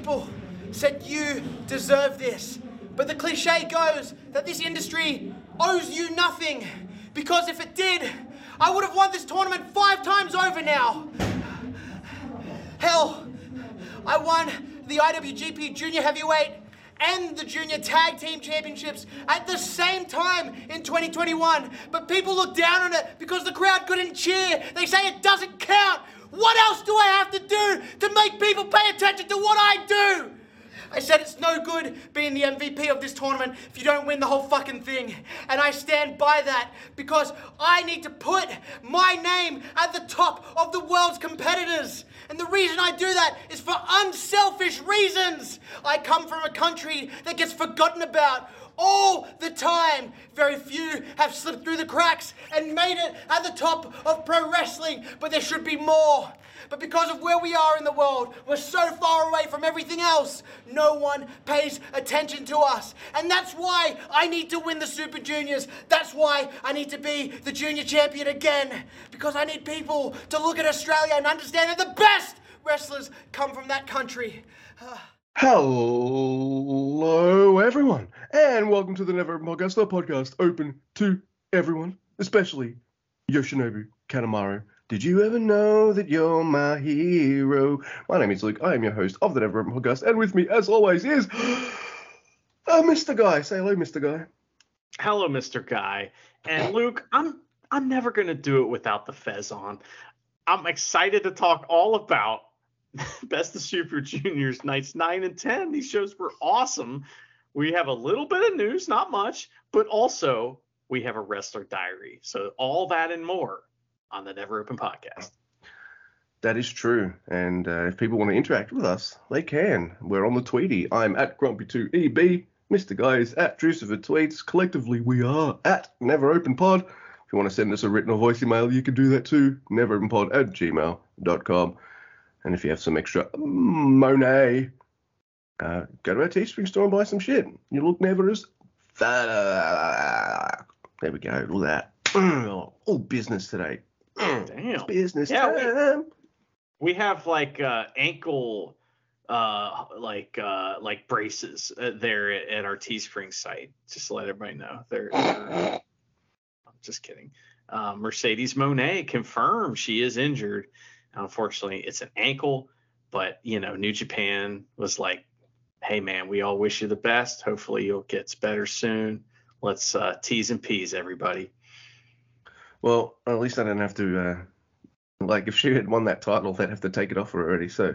people said you deserve this. But the cliche goes that this industry owes you nothing. Because if it did, I would have won this tournament five times over now. Hell, I won the IWGP Junior Heavyweight and the Junior Tag Team Championships at the same time in 2021. But people look down on it because the crowd couldn't cheer. They say it doesn't count. What else do I have to do to make people pay attention to what I do? I said it's no good being the MVP of this tournament if you don't win the whole fucking thing. And I stand by that because I need to put my name at the top of the world's competitors. And the reason I do that is for unselfish reasons. I come from a country that gets forgotten about all the time. Very few have slipped through the cracks and made it at the top of pro wrestling, but there should be more. But because of where we are in the world, we're so far away from everything else, no one pays attention to us. And that's why I need to win the Super Juniors. That's why I need to be the junior champion again. Because I need people to look at Australia and understand that the best wrestlers come from that country. Hello, everyone, and welcome to the Never Open Podcast, the podcast open to everyone, especially Yoshinobu Kanemaru. Did you ever know that you're my hero? My name is Luke. I am your host of the Never Open Podcast, and with me, as always, is uh, Mr. Guy. Say hello, Mr. Guy. Hello, Mr. Guy. And Luke, I'm I'm never gonna do it without the fez on. I'm excited to talk all about Best of Super Juniors nights nine and ten. These shows were awesome. We have a little bit of news, not much, but also we have a wrestler diary. So all that and more on the Never Open podcast. That is true. And uh, if people want to interact with us, they can. We're on the Tweety. I'm at Grumpy2EB. Mr. Guy is at Drewcifer Tweets. Collectively, we are at Never Open Pod. If you want to send us a written or voice email, you can do that too. NeverOpenPod at gmail.com. And if you have some extra Monet, uh, go to our Teespring store and buy some shit. You look never as. There we go. Look at that. All business today. Damn. Business Yeah, we- time. We have like uh, ankle uh like uh like braces uh, there at, at our Teespring site. Just to let everybody know. They're, they're- I'm just kidding. Uh, Mercedes Moné confirmed she is injured. Unfortunately, it's an ankle, but you know, New Japan was like, "Hey man, we all wish you the best. Hopefully, you'll get better soon. Let's uh, T's and P's, everybody." Well, at least I didn't have to. Uh, like, if she had won that title, they'd have to take it off her already. So,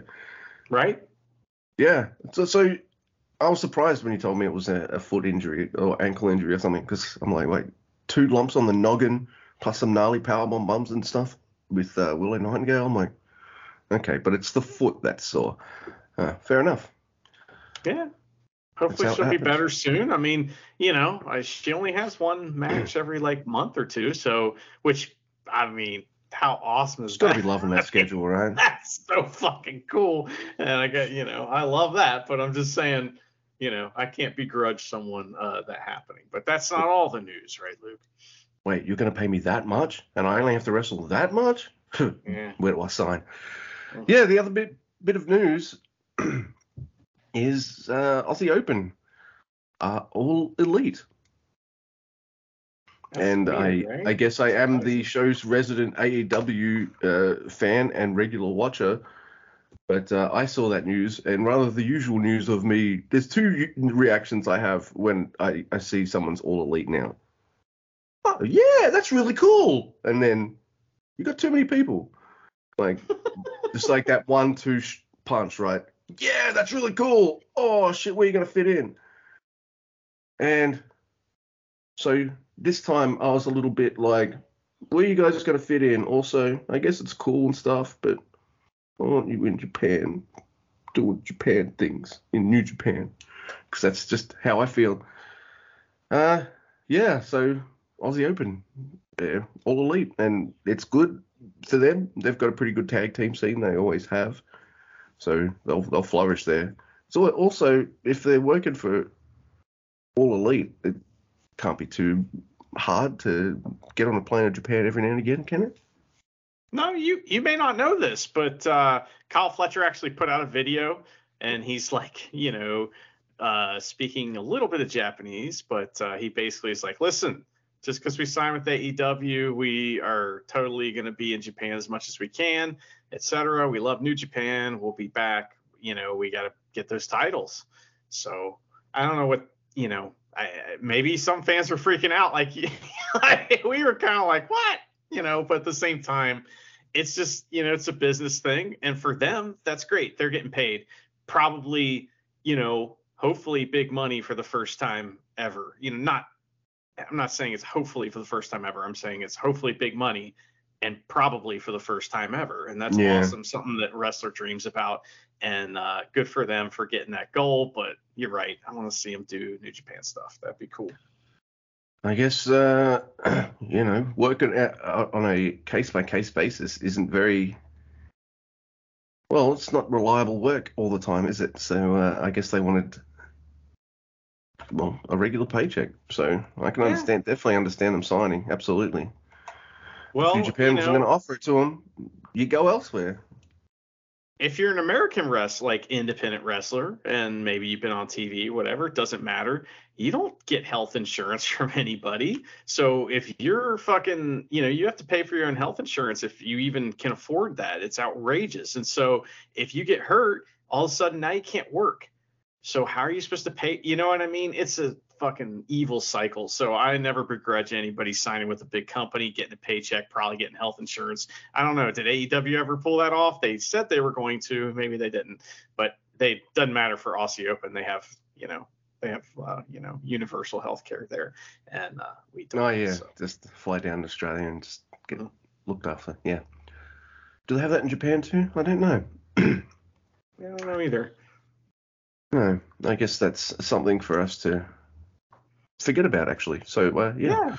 Right? yeah. So, so I was surprised when you told me it was a, a foot injury or ankle injury or something, because I'm like, wait, two lumps on the noggin plus some gnarly powerbomb bumps and stuff with uh, Willow Nightingale. I'm like, okay, but it's the foot that's sore. Uh, fair enough. Yeah. Hopefully she'll be better soon. I mean, you know, I, she only has one match every like month or two, so which I mean, how awesome is Just gotta be loving that schedule, right? That's so fucking cool. And I got, you know, I love that, but I'm just saying, you know, I can't begrudge someone uh, that happening. But that's not all the news, right, Luke? Wait, you're gonna pay me that much, and I only have to wrestle that much? Yeah. Where do I sign? Yeah, the other bit bit of news is uh, Aussie Open are all elite, That's and weird, I right? I guess I am the show's resident AEW uh, fan and regular watcher. But uh, I saw that news, and rather the usual news of me, there's two reactions I have when I, I see someone's all elite now. Oh yeah, that's really cool. And then you got too many people, like just like that one two sh- punch, right? Yeah, that's really cool. Oh shit, where are you gonna fit in? And so this time I was a little bit like, where are you guys gonna fit in? Also, I guess it's cool and stuff, but I want you in Japan doing Japan things in New Japan because that's just how I feel. Uh, yeah. So Aussie Open, they're all elite, and it's good for them. They've got a pretty good tag team scene. They always have, so they'll they'll flourish there. So also, if they're working for all elite, it can't be too hard to get on a plane to Japan every now and again, can it? No, you you may not know this, but uh, Kyle Fletcher actually put out a video and he's like, you know, uh, speaking a little bit of Japanese, but uh, he basically is like, listen, just because we signed with AEW, we are totally going to be in Japan as much as we can, etc. We love New Japan. We'll be back. You know, we got to get those titles. So I don't know what you know. I, maybe some fans were freaking out, like, like we were kind of like, what, you know. But at the same time, it's just you know, it's a business thing, and for them, that's great. They're getting paid, probably, you know, hopefully big money for the first time ever. You know, not I'm not saying it's hopefully for the first time ever. I'm saying it's hopefully big money and probably for the first time ever. And that's yeah. awesome. Something that wrestler dreams about. And uh, good for them for getting that goal. But you're right. I want to see them do New Japan stuff. That'd be cool. I guess uh, you know working on a case by case basis isn't very well. It's not reliable work all the time, is it? So uh, I guess they wanted well, a regular paycheck. So I can yeah. understand, definitely understand them signing. Absolutely. Well, if Japan you know, wasn't going to offer it to them, you go elsewhere. If you're an American wrestler, like independent wrestler, and maybe you've been on TV, whatever, it doesn't matter. You don't get health insurance from anybody. So if you're fucking, you know, you have to pay for your own health insurance if you even can afford that. It's outrageous. And so if you get hurt, all of a sudden now you can't work so how are you supposed to pay? You know what I mean? It's a fucking evil cycle. So I never begrudge anybody signing with a big company, getting a paycheck, probably getting health insurance. I don't know. Did AEW ever pull that off? They said they were going to. Maybe they didn't. But they doesn't matter for Aussie Open. They have, you know, they have, uh, you know, universal health care there, and uh, we don't. Oh yeah, so. just fly down to Australia and just get mm-hmm. looked after. Yeah. Do they have that in Japan too? I don't know. I don't know either. No, I guess that's something for us to forget about, actually. So, uh, yeah.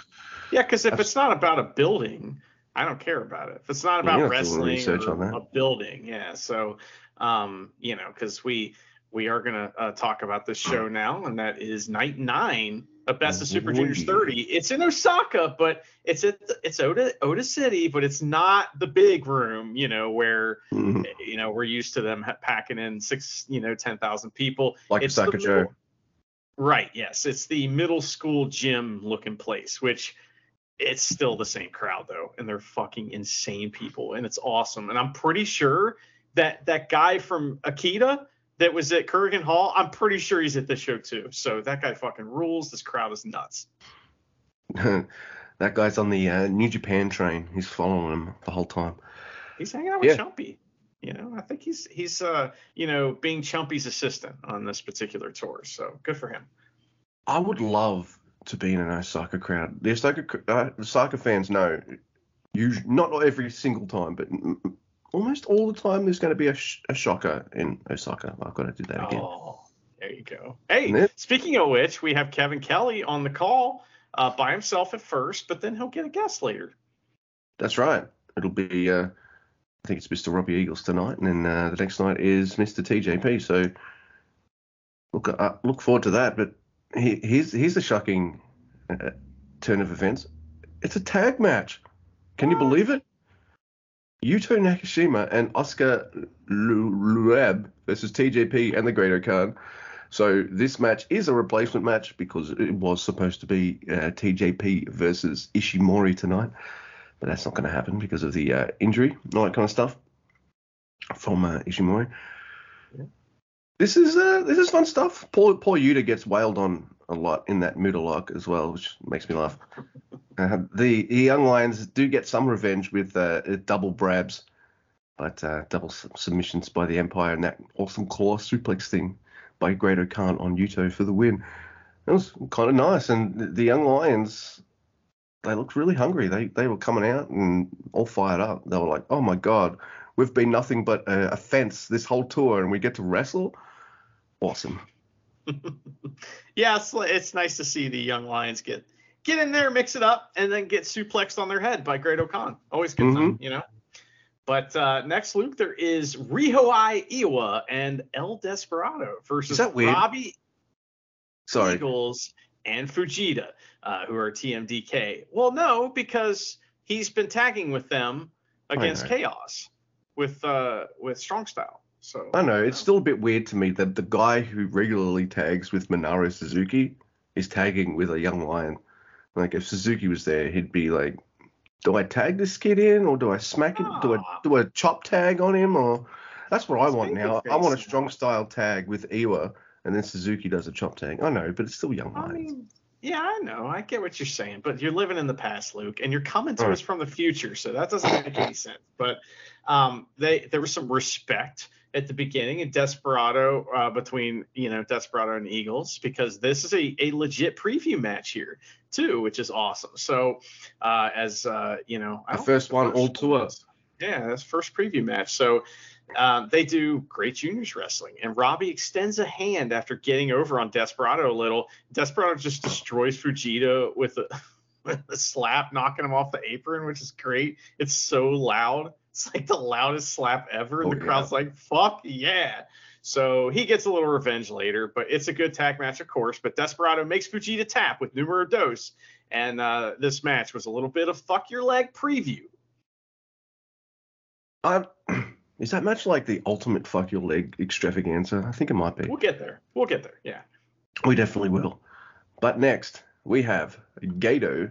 Yeah, because if it's not about a building, I don't care about it. If it's not about wrestling or a building, yeah. So, um, you know, because we we are gonna uh, talk about this show now, and that is night nine of Best of Super Juniors 30. It's in Osaka, but it's at the, it's Ota Ota City, but it's not the big room, you know, where mm-hmm. you know we're used to them packing in six, you know, ten thousand people. Like it's Osaka Joe. Right. Yes, it's the middle school gym looking place, which it's still the same crowd though, and they're fucking insane people, and it's awesome. And I'm pretty sure that that guy from Akita that was at Korakuen Hall, I'm pretty sure he's at this show too. So that guy fucking rules. This crowd is nuts. that guy's on the uh, New Japan train. He's following him the whole time. He's hanging out with yeah. Chumpy. You know, I think he's he's uh you know being Chumpy's assistant on this particular tour. So good for him. I would love to be in an Osaka crowd. The Osaka uh, Osaka fans know, usually not every single time, but almost all the time there's going to be a, sh- a shocker in Osaka. I've got to do that again. Oh, there you go. Hey, speaking of which, we have Kevin Kelly on the call uh, by himself at first, but then he'll get a guest later. That's right. It'll be, uh, I think it's Mr. Robbie Eagles tonight, and then uh, the next night is Mr. TJP. So look uh, look forward to that. But he, here's here's a shocking uh, turn of events. It's a tag match. Can you believe it? Yuto Nakashima and Oskar Leube versus TJP and the Great-O-Khan. So this match is a replacement match because it was supposed to be uh, TJP versus Ishimori tonight, but that's not going to happen because of the uh, injury, all that kind of stuff from uh, Ishimori. Yeah. This is uh, this is fun stuff. Poor poor Yuta gets wailed on a lot in that middle lock as well, which makes me laugh. Uh, the, the, young lions do get some revenge with uh, double brabs, but uh, double submissions by the Empire and that awesome claw suplex thing by Great-O-Khan on Yuto for the win. It was kind of nice, and the young lions they looked really hungry. They they were coming out and all fired up. They were like, "Oh my god, we've been nothing but a, a fence this whole tour, and we get to wrestle. Awesome." yeah, it's, it's nice to see the young lions get get in there, mix it up, and then get suplexed on their head by Great-O-Khan. Always good mm-hmm. time, you know. But uh, next, Luke, there is Ryohei Oiwa and El Desperado versus Robbie Sorry. Eagles and Fujita, uh, who are TMDK. Well, no, because he's been tagging with them against Chaos with uh, with Strong Style. So I know it's still a bit weird to me that the guy who regularly tags with Minoru Suzuki is tagging with a young lion. Like if Suzuki was there, he'd be like, "Do I tag this kid in, or do I smack it? Do I Ah. do a chop tag on him, or?" That's what I want now. I want a strong style tag with Oiwa, and then Suzuki does a chop tag. I know, but it's still young I mean, yeah, I know. I get what you're saying, but you're living in the past, Luke, and you're coming to All us from the future, so that doesn't make any sense. But um, they there was some respect at the beginning in Desperado uh, between you know Desperado and Eagles because this is a, a legit preview match here too, which is awesome. So uh, as uh, you know, I first one all to us. Yeah, that's first preview match. So um, they do great juniors wrestling, and Robbie extends a hand after getting over on Desperado a little. Desperado just destroys Fujita with a, with a slap, knocking him off the apron, which is great. It's so loud. It's like the loudest slap ever, and Oh, the crowd's like, "Fuck yeah!" So he gets a little revenge later, but it's a good tag match, of course. But Desperado makes Fujita tap with numero dos, and uh, this match was a little bit of fuck your leg preview. I, is that match like the ultimate fuck your leg extravaganza? I think it might be. We'll get there. We'll get there. Yeah. We definitely will. But next, we have Gato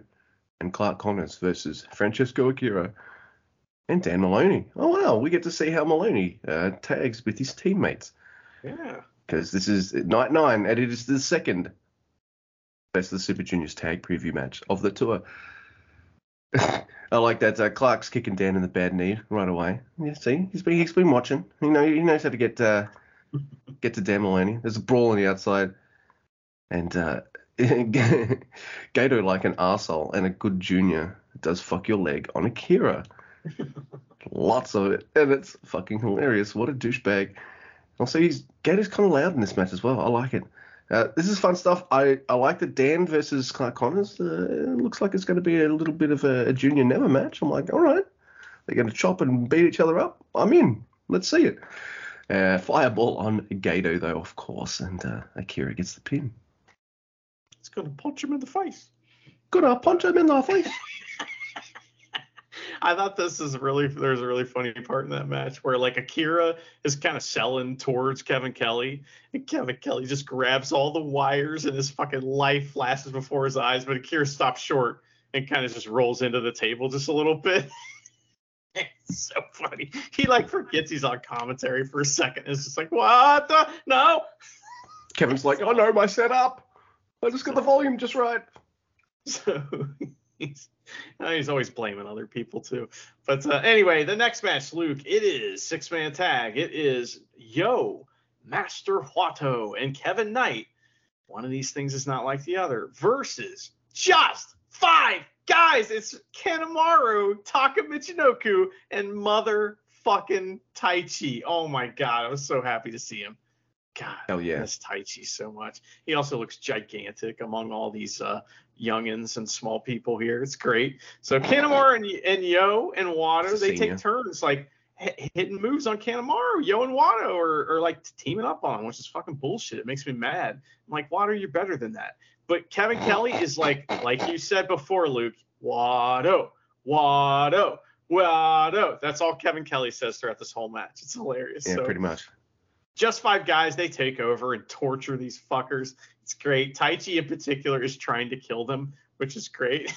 and Clark Connors versus Francesco Akira and Dan Maloney. Oh, wow. We get to see how Maloney uh, tags with his teammates Yeah. because this is night nine and it is the second Best of the Super Juniors tag preview match of the tour. I like that uh, Clark's kicking Dan in the bad knee right away. Yeah, see, he's been he's been watching. You know, he knows how to get uh, get to Dan Maloney. There's a brawl on the outside, and uh, Gato like an arsehole and a good junior does fuck your leg on Akira. Lots of it, and it's fucking hilarious. What a douchebag. Also, he's Gato's kind of loud in this match as well. I like it. Uh, this is fun stuff. I, I like the Dan versus Clark Connors. Uh, it looks like it's going to be a little bit of a, a junior never match. I'm like, all right, they're going to chop and beat each other up. I'm in. Let's see it. Uh, fireball on Gato though, of course, and uh, Akira gets the pin. It's gonna punch him in the face. I'll punch him in the face. I thought this is really there's a really funny part in that match where like Akira is kind of selling towards Kevin Kelly and Kevin Kelly just grabs all the wires and his fucking life flashes before his eyes, but Akira stops short and kind of just rolls into the table just a little bit. it's so funny. He like forgets he's on commentary for a second. It's just like, what the no. Kevin's like, oh no, my setup. I just got the volume just right. So he's he's always blaming other people too. But uh, anyway, the next match, Luke, it is six man tag. It is Yo, Master Wato, and Kevin Knight. One of these things is not like the other. Versus just five guys. It's Kanemaru, Taka Michinoku, and motherfucking Taichi. Oh my god, I was so happy to see him. God, Hell yeah. I miss Taichi so much. He also looks gigantic among all these uh, youngins and small people here. It's great. So Kanemaru and, and Yo and Wato, they take turns like hi- hitting moves on Kanemaru. Yo and Wato are, are like teaming up on which is fucking bullshit. It makes me mad. I'm like, Wato, you're better than that. But Kevin Kelly is like, like you said before, Luke, Wato, Wato, Wato. That's all Kevin Kelly says throughout this whole match. It's hilarious. Yeah, so, pretty much. just five guys they take over and torture these fuckers it's great. Taichi in particular is trying to kill them which is great.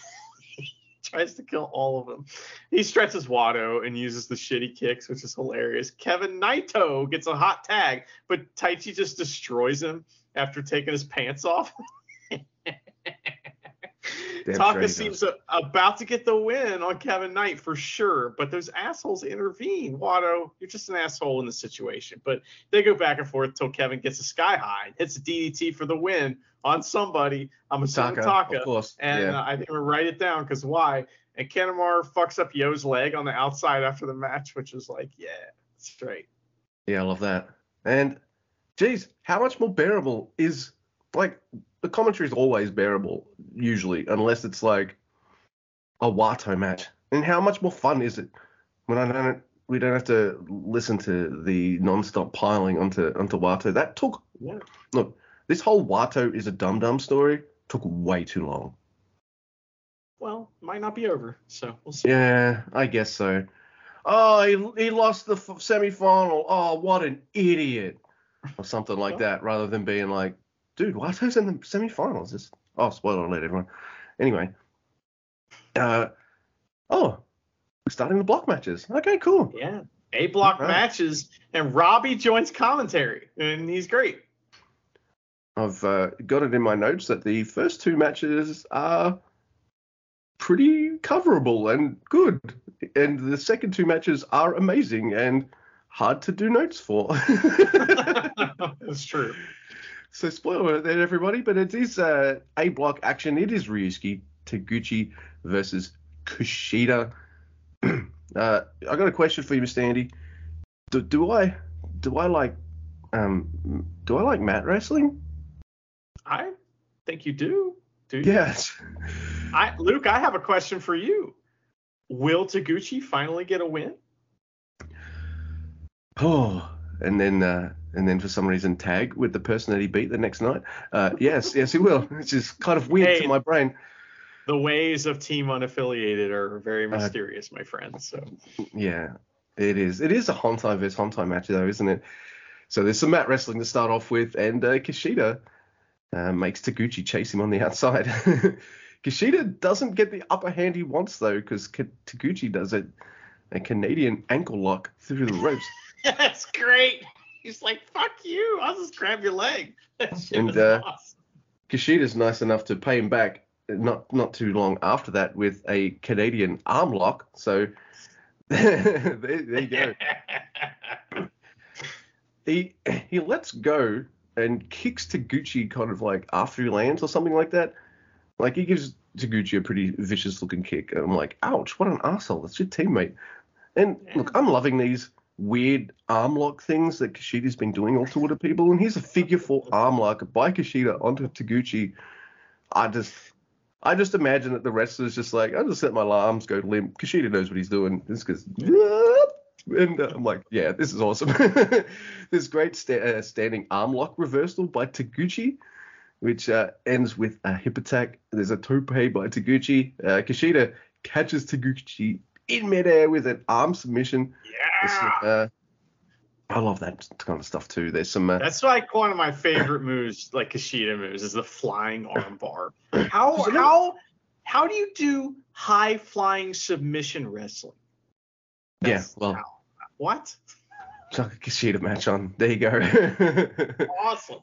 Tries to kill all of them. He stretches Wato and uses the shitty kicks which is hilarious. Kevin Knight gets a hot tag but taichi just destroys him after taking his pants off Taka seems a- about to get the win on Kevin Knight for sure, but those assholes intervene. Wato, you're just an asshole in the situation. But they go back and forth till Kevin gets a sky high, hits a DDT for the win on somebody. I'm assuming Taka, Taka. of course. And yeah. uh, I think I'm gonna write it down because why? And Kanemaru fucks up Yo's leg on the outside after the match, which is like, yeah, straight. Yeah, I love that. And geez, how much more bearable is like the commentary is always bearable usually, unless it's like a Wato match. And how much more fun is it when I don't we don't have to listen to the non-stop piling onto onto Wato. That took Yeah. look. This whole Wato is a dum dum story took way too long. Well, might not be over, so we'll see. Yeah, I guess so. oh, he, he lost the f- semi-final. Oh, what an idiot, or something like that, rather than being like, dude, Wato's in the semi-finals. This, oh, spoiler alert, everyone. Anyway, uh, oh, we're starting the block matches. Okay, cool. Yeah. A block Right. matches, and Robbie joins commentary, and he's great. I've uh, got it in my notes that the first two matches are pretty coverable and good, and the second two matches are amazing and hard to do notes for. That's true. So spoiler alert there, everybody, but it is uh, A block action. It is Ryusuke Taguchi versus Kushida. uh, I got a question for you, Mr. Andy. Do, do I do I like um do I like mat wrestling? I think you do. Do you? Yes. I, Luke, I have a question for you. Will Taguchi finally get a win? Oh, and then uh, and then for some reason tag with the person that he beat the next night. Uh, yes, yes, he will. Which is kind of weird Hey. to my brain. The ways of Team Unaffiliated are Uh, very mysterious, my friend. So Yeah, it is. It is a Hontai versus Hontai match though, isn't it? So there's some mat wrestling to start off with, and uh, Kushida uh, makes Taguchi chase him on the outside. Kushida doesn't get the upper hand he wants though, because Taguchi does it a Canadian ankle lock through the ropes. that's great. He's like, "Fuck you! I'll just grab your leg." And, uh, awesome. Kushida's nice enough to pay him back not not too long after that with a Canadian arm lock. So there, there you go. He he lets go and kicks Taguchi kind of like after he lands or something like that. Like he gives Taguchi a pretty vicious looking kick. And I'm like, ouch, what an asshole. That's your teammate. And look, I'm loving these weird arm lock things that Kushida's been doing all to other people. And here's a figure four arm lock by Kushida onto Taguchi. I just I just imagine that the wrestler's just like, I'll just let my arms go limp. Kushida knows what he's doing. This goes, and uh, I'm like, yeah, this is awesome. this great sta- uh, standing arm lock reversal by Taguchi, which uh, ends with a hip attack. There's a tope by Taguchi. Uh, Kushida catches Taguchi in midair with an arm submission. Is, yeah. uh, I love that kind of stuff too. There's some. Uh, That's like one of my favorite moves, like Kushida moves, is the flying arm bar. How how how do you do high flying submission wrestling? yeah, well, how- what? chuck a Kushida match on. There you go. Awesome.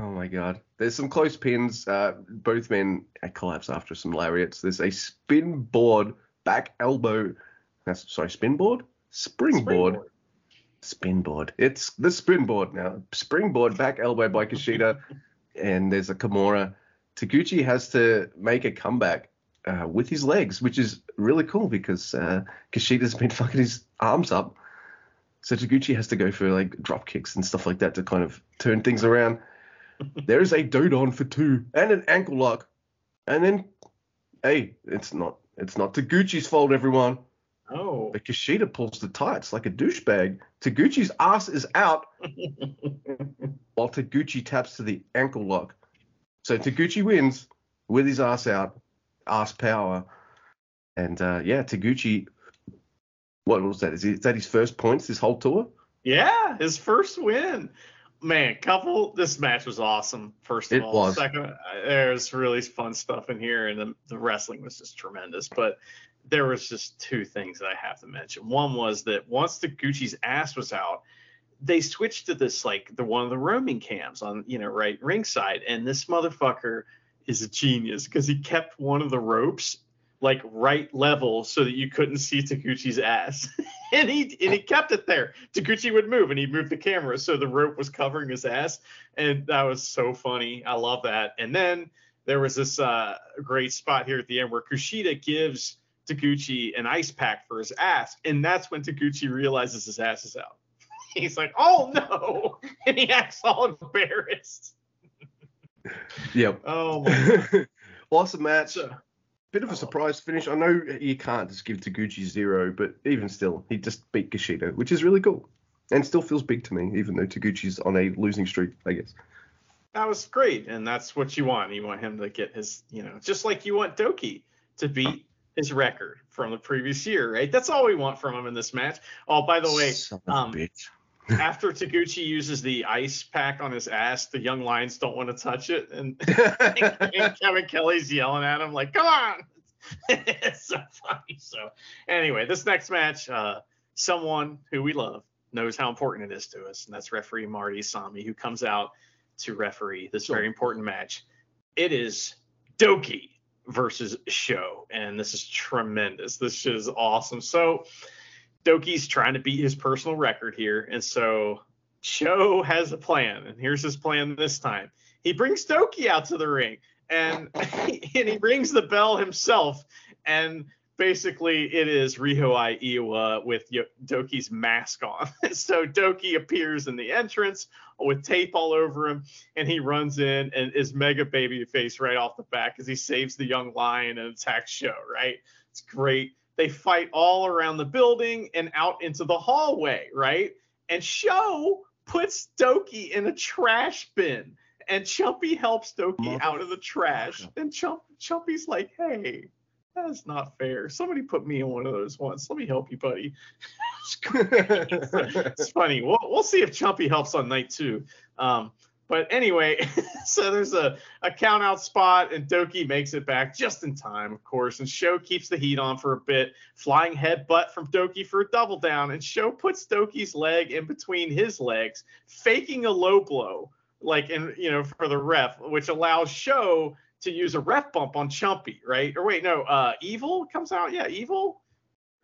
Oh my god. There's some close pins. Uh, both men collapse after some lariats. There's a spin board back elbow. That's sorry, spin board? Springboard. Spinboard. It's the springboard now. Springboard back elbow by Kushida. and there's a Kimura. Taguchi has to make a comeback uh, with his legs, which is really cool because uh, Kushida's been fucking his arms up. So Taguchi has to go for like drop kicks and stuff like that to kind of turn things around. there is a dodon for two and an ankle lock. And then, hey, it's not it's not Taguchi's fault, everyone. Oh. But Kushida pulls the tights like a douchebag. Taguchi's ass is out while Taguchi taps to the ankle lock. So Taguchi wins with his ass out, ass power. And uh, yeah, Taguchi, what was that? Is, he, is that his first points this whole tour? Yeah, his first win. Man, couple. This match was awesome. First of It all, was. second, uh, there's really fun stuff in here, and the, the wrestling was just tremendous. But there was just two things that I have to mention. One was that once the Gucci's ass was out, they switched to this like the one of the roaming cams on you know right ringside, and this motherfucker is a genius because he kept one of the ropes like right level so that you couldn't see Taguchi's ass. and he and he kept it there. Taguchi would move and he'd move the camera so the rope was covering his ass. And that was so funny. I love that. And then there was this uh, great spot here at the end where Kushida gives Taguchi an ice pack for his ass. And that's when Taguchi realizes his ass is out. He's like, oh no. And he acts all embarrassed. Yep. Oh my awesome match. God. Bit of a oh. surprise finish. I know you can't just give Taguchi zero, but even still, he just beat Kushida, which is really cool. And still feels big to me, even though Taguchi's on a losing streak, I guess. that was great and that's what you want you want him to get his you know just like you want doki to beat his record from the previous year, right? That's all we want from him in this match. Oh, by the way, Son of a um, after Taguchi uses the ice pack on his ass, the young lions don't want to touch it, and, and Kevin Kelly's yelling at him like, "Come on!" it's so funny. So anyway, this next match, uh, someone who we love knows how important it is to us, and that's referee Marty Asami, who comes out to referee this very important match. It is Doki versus Show, and this is tremendous. This is awesome. So Doki's trying to beat his personal record here, and so Show has a plan, and here's his plan this time. He brings Doki out to the ring, and and he rings the bell himself, and basically it is Ryohei Oiwa with Doki's mask on. so Doki appears in the entrance with tape all over him, and he runs in and is mega baby face right off the bat because he saves the young lion and attacks Show. Right? It's great. They fight all around the building and out into the hallway. Right? And Show puts Doki in a trash bin. And Chumpy helps Doki out of the trash. And Chump, Chumpy's like, hey, that's not fair. Somebody put me in one of those once. Let me help you, buddy. it's, funny. We'll, we'll see if Chumpy helps on night two. Um, but anyway, so there's a, a count out spot, and Doki makes it back just in time, of course. And Show keeps the heat on for a bit, flying headbutt from Doki for a double down. And Show puts Doki's leg in between his legs, faking a low blow, like in you know for the ref, which allows Show to use a ref bump on Chumpy, right? Or wait, no, uh, Evil comes out. Yeah, Evil.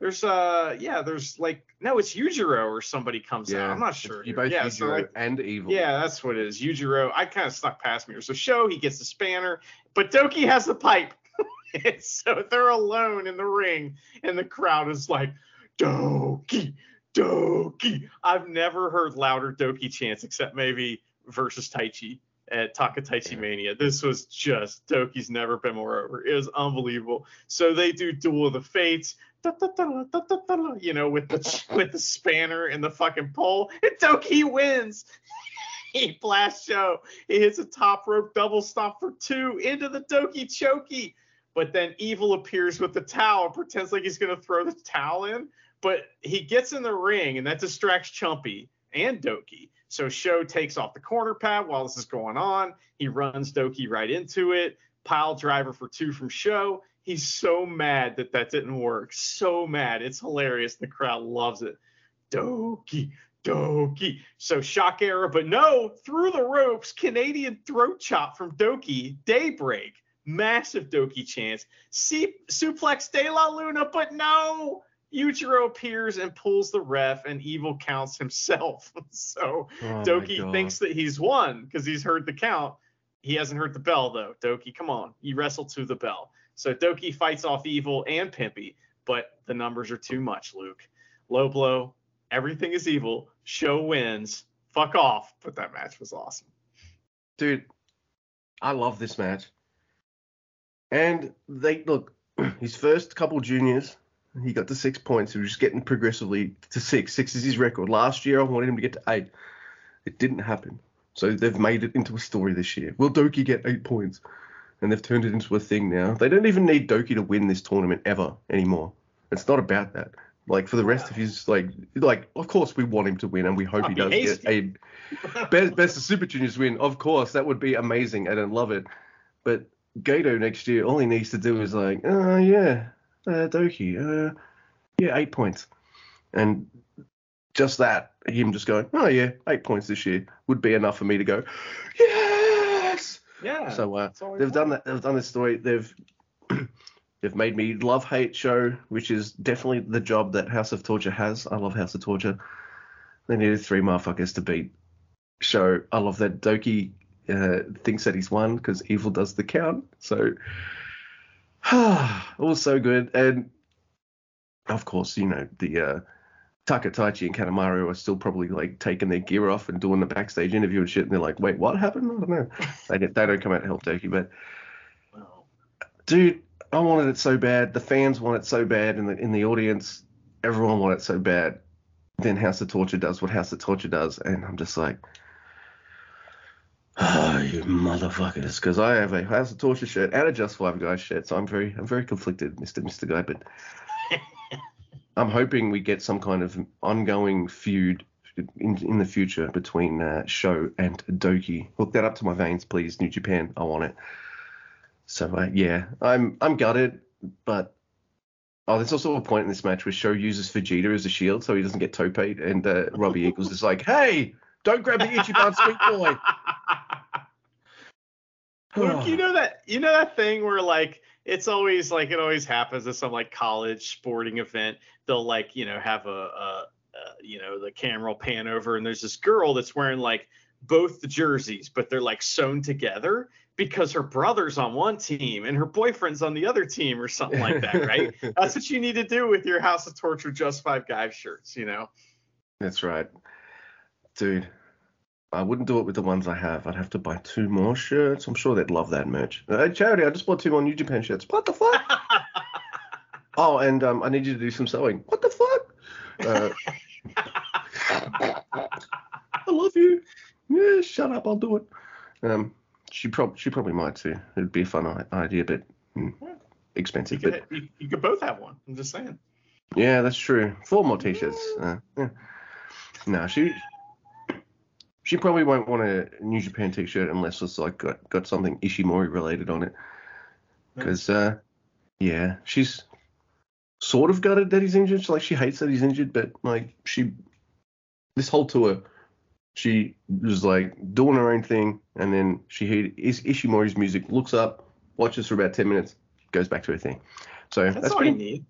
There's uh, yeah, there's like no, it's Yujiro or somebody comes out. I'm not sure. You both yeah, Yujiro so like, and evil. yeah, that's what it is. Yujiro. I kind of snuck past me. So show he gets the spanner, but Doki has the pipe. so they're alone in the ring, and the crowd is like, Doki, Doki. I've never heard louder Doki chants except maybe versus Taichi at Takataichi Mania. This was just Doki's never been more over. It was unbelievable. So they do Duel of the Fates. da, da, da, You know, with the with the spanner and the fucking pole, and Doki wins. he blasts Show. He hits a top rope double stop for two into the Doki Choki. But then Evil appears with the towel, pretends like he's gonna throw the towel in, but he gets in the ring and that distracts Chumpy and Doki. So Show takes off the corner pad while this is going on. He runs Doki right into it. Pile driver for two from Show. He's so mad that that didn't work. So mad. It's hilarious. The crowd loves it. Doki, Doki. So shock error, but no, through the ropes, Canadian throat chop from Doki, Daybreak. Massive Doki chance. See, suplex De La Luna, but no. Yujiro appears and pulls the ref, and Evil counts himself. so Oh Doki thinks that he's won because he's heard the count. He hasn't heard the bell though. Doki, come on, you wrestle to the bell. So Doki fights off Evil and Pimpy, but the numbers are too much, Luke. Low blow, everything is evil. Show wins. Fuck off. But that match was awesome. dude, I love this match. And they look, his first couple juniors, he got to six points. He was just getting progressively to six. Six is his record. Last year, I wanted him to get to eight. It didn't happen. So they've made it into a story this year. Will Doki get eight points? And they've turned it into a thing now. They don't even need Doki to win this tournament ever anymore. It's not about that. Like for the rest of his like like of course we want him to win and we hope he does hates get a best, best of Super Juniors win. Of course, that would be amazing, and I love it. But Gato next year, all he needs to do is like, oh yeah, uh, Doki, uh, yeah, eight points, and just that, him just going, oh yeah, eight points this year would be enough for me to go, yes. Yeah. So uh, that's all we they've done that. They've done this story. They've they've made me love hate show, which is definitely the job that House of Torture has. I love House of Torture. They needed three motherfuckers to beat show. I love that Doki uh, thinks that he's won because Evil does the count. So all so good. And of course, you know the uh, Takataichi and Kanemaru are still probably like taking their gear off and doing the backstage interview and shit. And they're like, wait, what happened? I don't know. they, don't- they don't come out to help Doki, but dude, I wanted it so bad. The fans want it so bad, in the in the audience, everyone wanted it so bad. Then House of Torture does what House of Torture does, and I'm just like, ah, you motherfuckers, because I have a House of Torture shirt and a Just Five Guys shirt, so I'm very I'm very conflicted, Mister Mister Guy. But I'm hoping we get some kind of ongoing feud in in the future between uh, Show and Doki. Hook that up to my veins, please, New Japan. I want it. So uh, yeah, I'm I'm gutted, but oh, there's also a point in this match where Show uses Vegeta as a shield so he doesn't get toped, and uh, Robbie Eagles is like, "Hey, don't grab the Ichiban sweet boy." Luke, you know that you know that thing where like it's always like it always happens at some like college sporting event. They'll like you know have a, a, a you know the camera will pan over and there's this girl that's wearing like both the jerseys, but they're like sewn together because her brother's on one team and her boyfriend's on the other team or something like that, right? That's what you need to do with your House of Torture Just Five Guys shirts, you know. That's right, dude. I wouldn't do it with the ones I have. I'd have to buy two more shirts. I'm sure they'd love that merch. Hey, charity, I just bought two more New Japan shirts. What the fuck? oh, and um, I need you to do some sewing. What the fuck? Uh, I love you. Yeah, shut up. I'll do it. Um, she probably she probably might too. It'd be a fun I- idea, but mm, you expensive. could, But you, you could both have one. I'm just saying. yeah, that's true. Four more t-shirts. Uh, yeah. No, she she probably won't want a New Japan t-shirt unless it's like got, got something Ishimori related on it. Because uh, yeah, she's sort of gutted that he's injured. She, Like she hates that he's injured, but like she this whole tour, she was like doing her own thing, and then she heard Is- Ishimori's music, looks up, watches for about ten minutes, goes back to her thing. So That's, that's, all pretty, you need.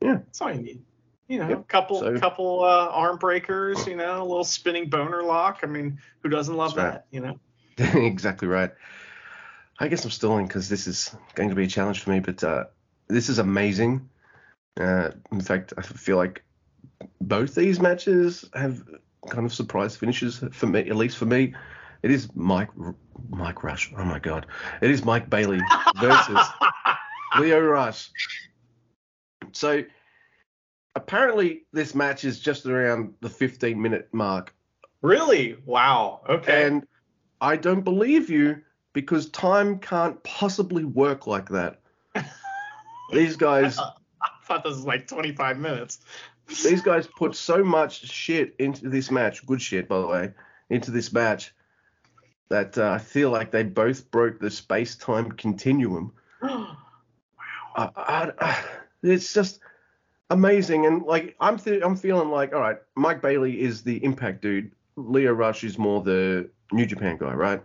Yeah. That's all you need. You know, Yep. couple So- couple uh, arm breakers. You know, a little spinning boner lock. I mean, who doesn't love That's right. that? You know. exactly right. I guess I'm stalling because this is going to be a challenge for me, but uh, this is amazing. Uh, in fact, I feel like both these matches have kind of surprise finishes for me, at least for me. It is Mike Mike Rush. Oh my God! It is Mike Bailey versus Lio Rush. So apparently, this match is just around the 15 minute mark, Really? Wow. Okay. and I don't believe you because time can't possibly work like that. These guys, I thought this was like 25 minutes. these guys put so much shit into this match, good shit by the way, into this match that uh, I feel like they both broke the space-time continuum. I, I, I- it's just amazing, and like I'm th- I'm feeling like, all right, Mike Bailey is the Impact dude, Lio Rush is more the New Japan guy, right?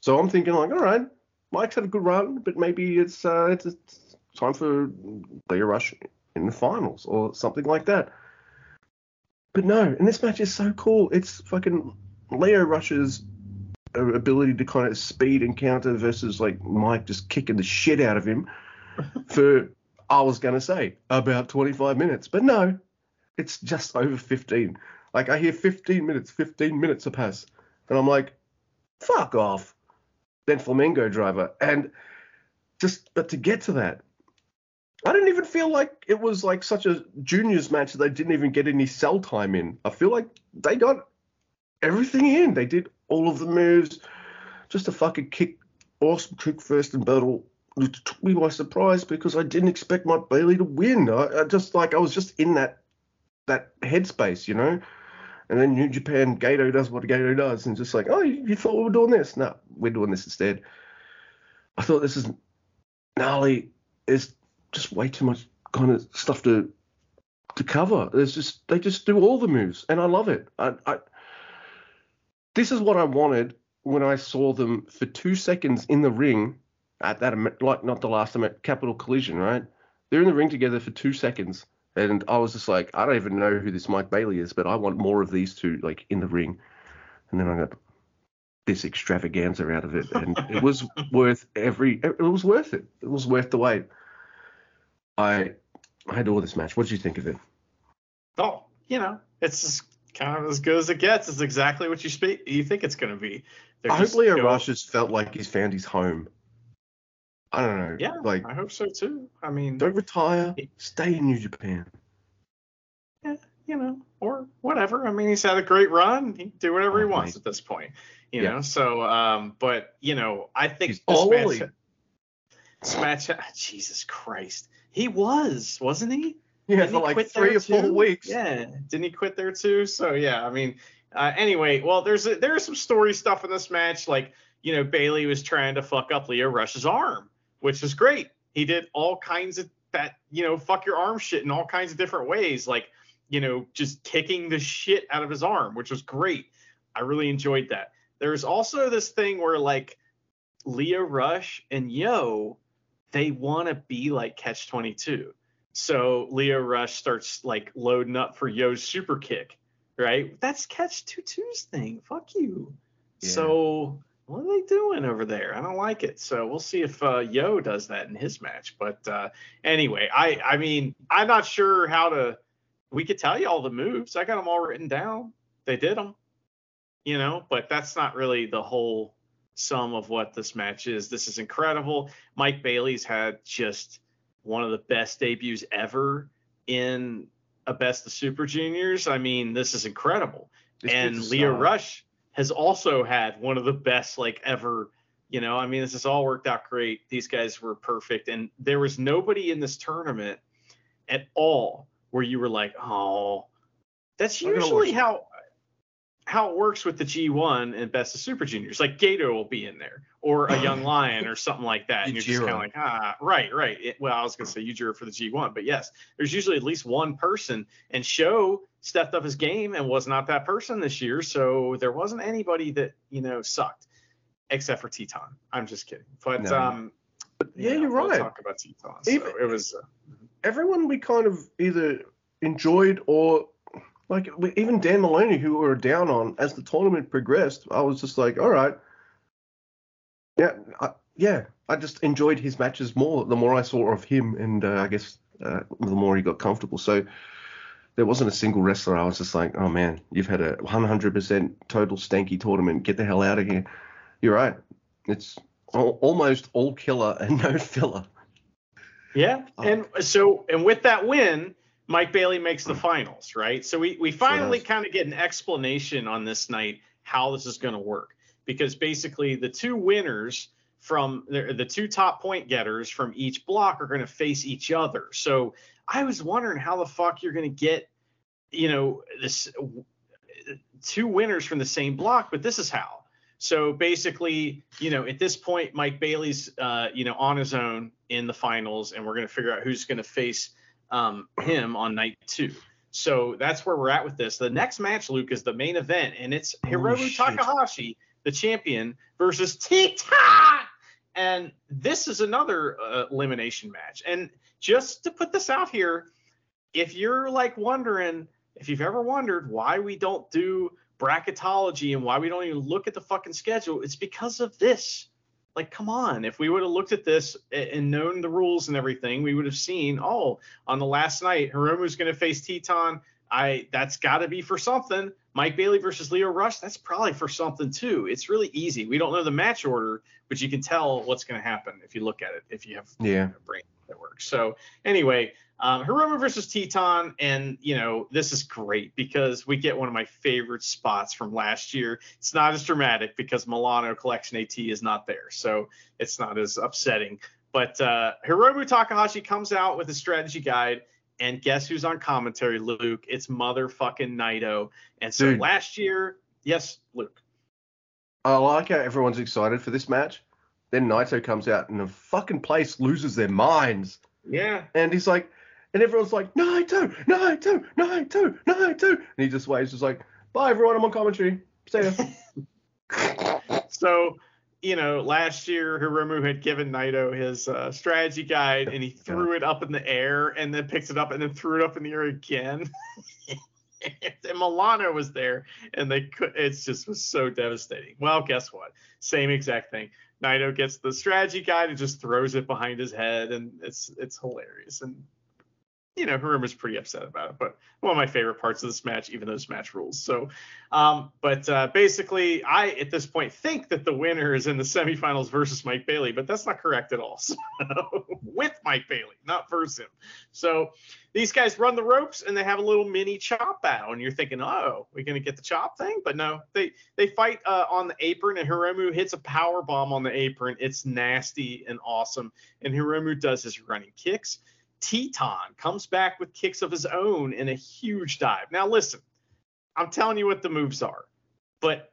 So I'm thinking like, all right, Mike's had a good run, but maybe it's uh, it's, it's time for Lio Rush in the finals or something like that. But no, and this match is so cool. It's fucking Lio Rush's ability to kind of speed and counter versus like Mike just kicking the shit out of him for I was gonna say about 25 minutes, but no, it's just over 15. Like I hear 15 minutes, 15 minutes have passed, and I'm like, fuck off. Then Flamingo Driver, and just but to get to that, I didn't even feel like it was like such a juniors match that they didn't even get any cell time in. I feel like they got everything in. They did all of the moves. Just a fucking kick, awesome kick first and battle. It took me by surprise because I didn't expect Mike Bailey to win. I, I just like I was just in that that headspace, you know. And then New Japan Gato does what Gato does, and just like, oh, you, you thought we were doing this? No, we're doing this instead. I thought this is gnarly. It's just way too much kind of stuff to to cover. There's just they just do all the moves, and I love it. I, I this is what I wanted when I saw them for two seconds in the ring at that like not the last time at Capital Collision, right? They're in the ring together for two seconds, and I was just like, I don't even know who this Mike Bailey is, but I want more of these two like in the ring. And then I got this extravaganza out of it, and it was worth every. It was worth it. It was worth the wait. I I adore this match. What did you think of it? Oh, you know, it's just kind of as good as it gets. It's exactly what you speak. You think it's going to be. They're I hope just Lio go- Rush has felt like he's found his home. I don't know. Yeah, Like, I hope so too. I mean, don't retire. Stay in New Japan. yeah, you know, or whatever. I mean, he's had a great run. He can do whatever he Oh, wants at this point, you Yeah. know. So, um, but you know, I think He's this match, this match, Jesus Christ, he was, wasn't he? Yeah, Didn't for he like three or four too? weeks. Yeah, didn't he quit there too? So yeah, I mean, uh, anyway, well, there's a, there's some story stuff in this match, like you know Bailey was trying to fuck up Lio Rush's arm, which is great. He did all kinds of that, you know, fuck your arm shit in all kinds of different ways, like you know, just kicking the shit out of his arm, which was great. I really enjoyed that. There's also this thing where like Lio Rush and Yo, they want to be like Catch 22. So Lio Rush starts like loading up for Yo's super kick, right? That's Catch 22's thing. Fuck you. Yeah. So what are they doing over there? I don't like it. So we'll see if uh, Yo does that in his match. But uh, anyway, I I mean I'm not sure how to. We could tell you all the moves. I got them all written down. They did them, you know. But that's not really the whole sum of what this match is. This is incredible. Mike Bailey's had just one of the best debuts ever in a best of Super Juniors. I mean, this is incredible. And Lio. Rush has also had one of the best like ever. You know, I mean, this has all worked out great. These guys were perfect, and there was nobody in this tournament at all where you were like, oh, that's usually how how it works with the G1 and Best of Super Juniors. Like Gedo will be in there, or a Young Lion, or something like that, and you're just kind of like, ah, right, right. It- well, I was gonna say Yujiro for the G1, but yes, there's usually at least one person. And Sho stepped up his game and was not that person this year, so there wasn't anybody that you know sucked, except for Titán. I'm just kidding, but No. um, yeah, you know, you're we'll right. talk about Titán. So Even- it was. Uh, everyone we kind of either enjoyed or like even Dan Maloney, who we were down on as the tournament progressed, I was just like, all right, yeah, I, yeah, I just enjoyed his matches more the more I saw of him, and uh, I guess uh, the more he got comfortable. So there wasn't a single wrestler I was just like, oh man, you've had a 100% total stanky tournament. Get the hell out of here. You're right. It's al- almost all killer and no filler. Yeah, Oh. and so and with that win, Mike Bailey makes the finals, right? So we we finally kind of get an explanation on this night how this is going to work because basically the two winners from the, the two top point getters from each block are going to face each other. So I was wondering how the fuck you're going to get, you know, this two winners from the same block, but this is how. So basically, you know, at this point, Mike Bailey's, uh, you know, on his own in the finals, and we're going to figure out who's going to face um, him on night two. So that's where we're at with this. The next match, Luke, is the main event, and it's Hiromu shit. Takahashi, the champion, versus Titán. And this is another uh, elimination match. And just to put this out here, if you're like wondering, if you've ever wondered why we don't do bracketology and why we don't even look at the fucking schedule, it's because of this. Like, come on. If we would have looked at this and known the rules and everything, we would have seen, oh, on the last night, Hiromu's going to face Titán. I that's got to be for something. Mike Bailey versus Lio Rush, that's probably for something too. It's really easy. We don't know the match order, but you can tell what's going to happen if you look at it. If you have Yeah. a brain that works. So anyway, um, Hiromu versus Titán, and you know this is great because we get one of my favorite spots from last year. It's not as dramatic because Milano Collection AT is not there, so it's not as upsetting. But uh, Hiromu Takahashi comes out with a strategy guide, and guess who's on commentary, Luke? It's motherfucking Naito. And so Dude. last year, yes, Luke. I like how everyone's excited for this match. Then Naito comes out and the fucking place loses their minds. Yeah. And he's like, and everyone's like, Naito, Naito, Naito, Naito. And he just waves, just like, bye everyone, I'm on commentary. See ya. So, you know, last year Hiromu had given Naito his uh, strategy guide, and he threw it up in the air, and then picked it up, and then threw it up in the air again. and Milano was there, and they could. It just was so devastating. Well, guess what? Same exact thing. Naito gets the strategy guide and just throws it behind his head, and it's it's hilarious. And you know, Hiromu's pretty upset about it, but one of my favorite parts of this match, even it's match rules. So, um, but uh, basically, I at this point think that the winner is in the semifinals versus Mike Bailey, but that's not correct at all. So, with Mike Bailey, not versus him. So, these guys run the ropes and they have a little mini chop battle, and you're thinking, oh, we're gonna get the chop thing, but no, they they fight uh, on the apron, and Hiromu hits a power bomb on the apron. It's nasty and awesome, and Hiromu does his running kicks Titán comes back with kicks of his own in a huge dive. Now, listen, I'm telling you what the moves are, but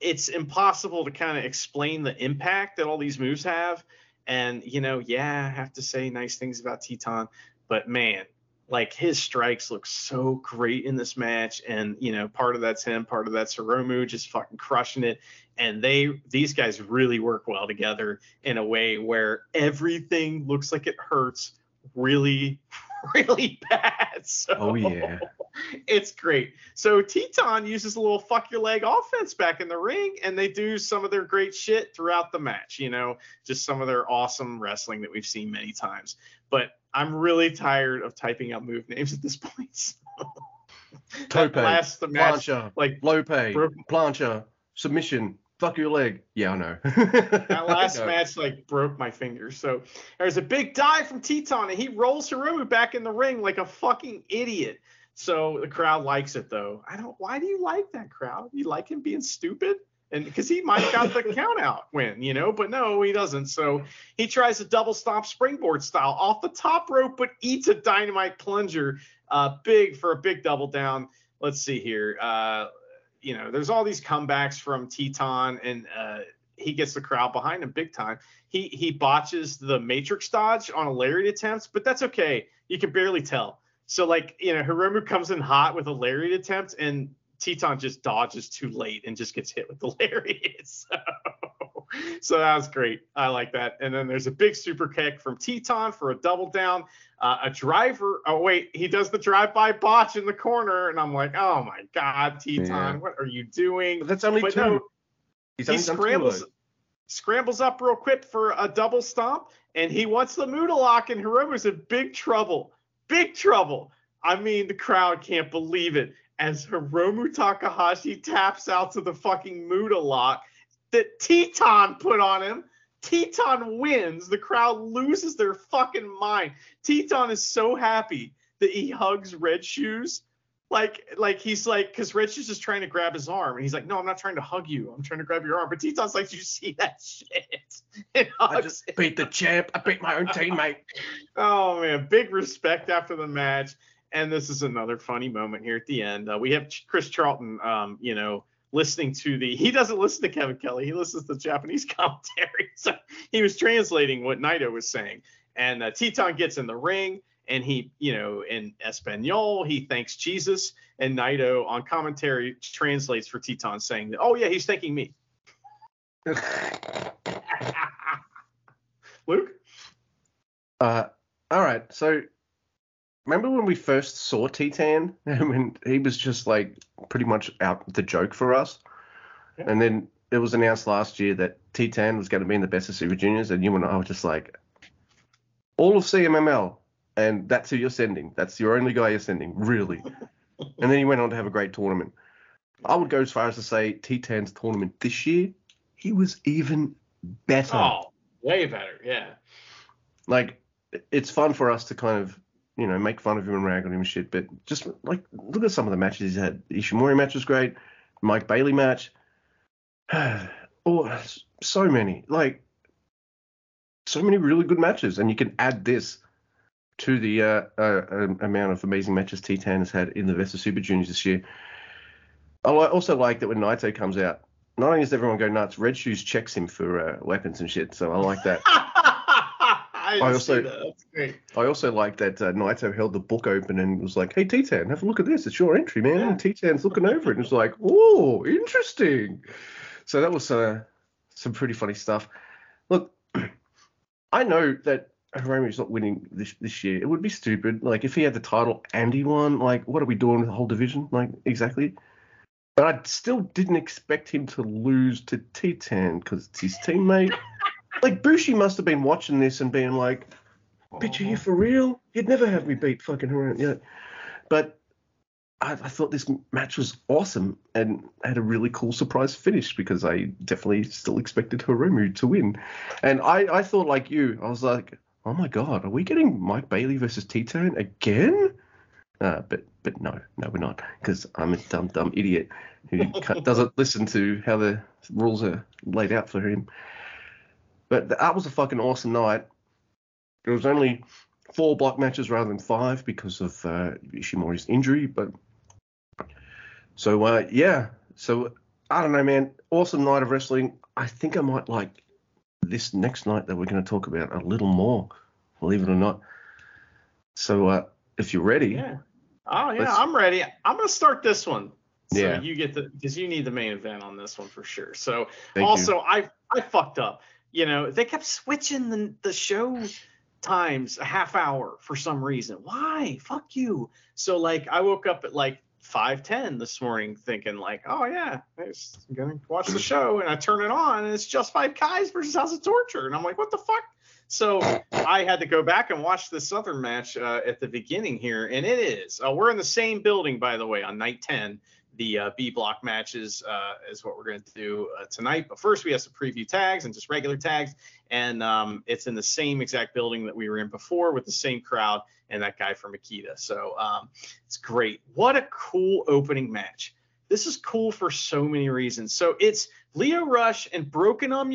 it's impossible to kind of explain the impact that all these moves have. And, you know, yeah, I have to say nice things about Titán, but man, like his strikes look so great in this match. And, you know, part of that's him, part of that's Hiromu just fucking crushing it. And they, these guys really work well together in a way where everything looks like it hurts really, really bad. So, Oh yeah. it's great. So Titán uses a little fuck your leg offense back in the ring, and they do some of their great shit throughout the match. You know, just some of their awesome wrestling that we've seen many times. But I'm really tired of typing out move names at this point. Tope, That last match, plancha, like lope, Bro- plancha, submission, fuck your leg. Yeah, I know. that last know. match like broke my fingers. So there's a big dive from Titán, and he rolls Hiromu back in the ring like a fucking idiot. So the crowd likes it though. I don't. Why do you like that crowd? You like him being stupid? And because he might have got the count out win, you know, but no, he doesn't. So he tries a double stomp springboard style off the top rope, but eats a dynamite plunger. Uh, big for a big double down. Let's see here. Uh, you know, there's all these comebacks from Titán, and uh, he gets the crowd behind him big time. He he botches the Matrix dodge on a lariat attempt, but that's okay. You can barely tell. So like you know, Hiromu comes in hot with a lariat attempt, and Titán just dodges too late and just gets hit with the lariat. So, so that was great. I like that. And then there's a big super kick from Titán for a double down. Uh, a driver. Oh wait, he does the drive-by botch in the corner, and I'm like, oh my god, Titán, Yeah. what are you doing? But that's only But two. no, He's he only done two scrambles scrambles up real quick for a double stomp, and he wants the Muda lock, and Hiromu's in big trouble. Big trouble. I mean, the crowd can't believe it as Hiromu Takahashi taps out to the fucking Muda lock that Titán put on him. Titán wins. The crowd loses their fucking mind. Titán is so happy that he hugs Red Shoes. Like, like he's like, because Red Shoes is trying to grab his arm, and he's like, "No, I'm not trying to hug you. I'm trying to grab your arm." But Titán's like, "You see that shit?" I just him. beat the champ. I beat my own teammate. Oh man, big respect after the match. And this is another funny moment here at the end. Uh, we have Chris Charlton, um, you know, listening to the. He doesn't listen to Kevin Kelly. He listens to Japanese commentary. So he was translating what Naito was saying. And uh, Titán gets in the ring, and he, you know, in Espanol, he thanks Jesus. And Naito on commentary translates for Titán, saying that, "Oh yeah, he's thanking me." Luke. Uh, all right. So, remember when we first saw Titan? when he was just like pretty much out the joke for us, Yeah. and then it was announced last year that Titan was going to be in the best of Super Juniors, and you and I were just like, all of CMLL, and that's who you're sending. That's your only guy you're sending, really. and then he went on to have a great tournament. I would go as far as to say Titan's tournament this year, he was even better. Oh, way better. Yeah. like it's fun for us to kind of you know make fun of him and rag on him and shit but just like look at some of the matches he's had the ishimori match was great mike bailey match oh so many like so many really good matches and you can add this to the uh, uh, um, amount of amazing matches Titan has had in the Best of Super Juniors this year. I also like that when Naito comes out, not only does everyone go nuts, Red Shoes checks him for uh, weapons and shit. So I like that. I, I also- see that. That's great. I also like that uh, Naito held the book open and was like, "Hey, Titan, have a look at this. It's your entry, man." Yeah. And Titan's looking over it and was like, "Oh, interesting." So that was uh, some pretty funny stuff. Look, I know that Hiromu's not winning this this year. It would be stupid. Like if he had the title and he won, like what are we doing with the whole division? Like exactly. But I still didn't expect him to lose to Titan because it's his teammate. like Bushi must have been watching this and being like, Bitch, are you for real? You'd never have me beat fucking Hiromu. Yeah. But I, I thought this match was awesome and had a really cool surprise finish because I definitely still expected Hiromu to win. And I, I thought like you, I was like, oh my god, are we getting Mike Bailey versus Titán again? Uh, but but no, no, we're not because I'm a dumb dumb idiot who doesn't listen to how the rules are laid out for him. But that was a fucking awesome night. It was only four block matches rather than five because of uh, Ishimori's injury. But so uh, yeah, so I don't know, man. Awesome night of wrestling. I think I might like this next night that we're going to talk about a little more, believe it or not. So uh, if you're ready, Yeah. Oh yeah, I'm ready. I'm gonna start this one. So Yeah. you get the because you need the main event on this one for sure. So thank you. also I I fucked up. You know, they kept switching the the show times a half hour for some reason. Why? Fuck you. So like I woke up at like 5:10 this morning thinking like, "Oh yeah, I'm going to watch the show." And I turn it on and it's just Five Guys versus House of Torture and I'm like, "What the fuck?" So I had to go back and watch the Southern match uh, at the beginning here, and it is. Uh, we're in the same building, by the way, on night 10. The uh, B block matches uh, is what we're going to do uh, tonight. But first, we have some preview tags and just regular tags, and um, it's in the same exact building that we were in before with the same crowd and that guy from Akita. So um, it's great. What a cool opening match. This is cool for so many reasons. So it's Lio Rush and Broken Arm,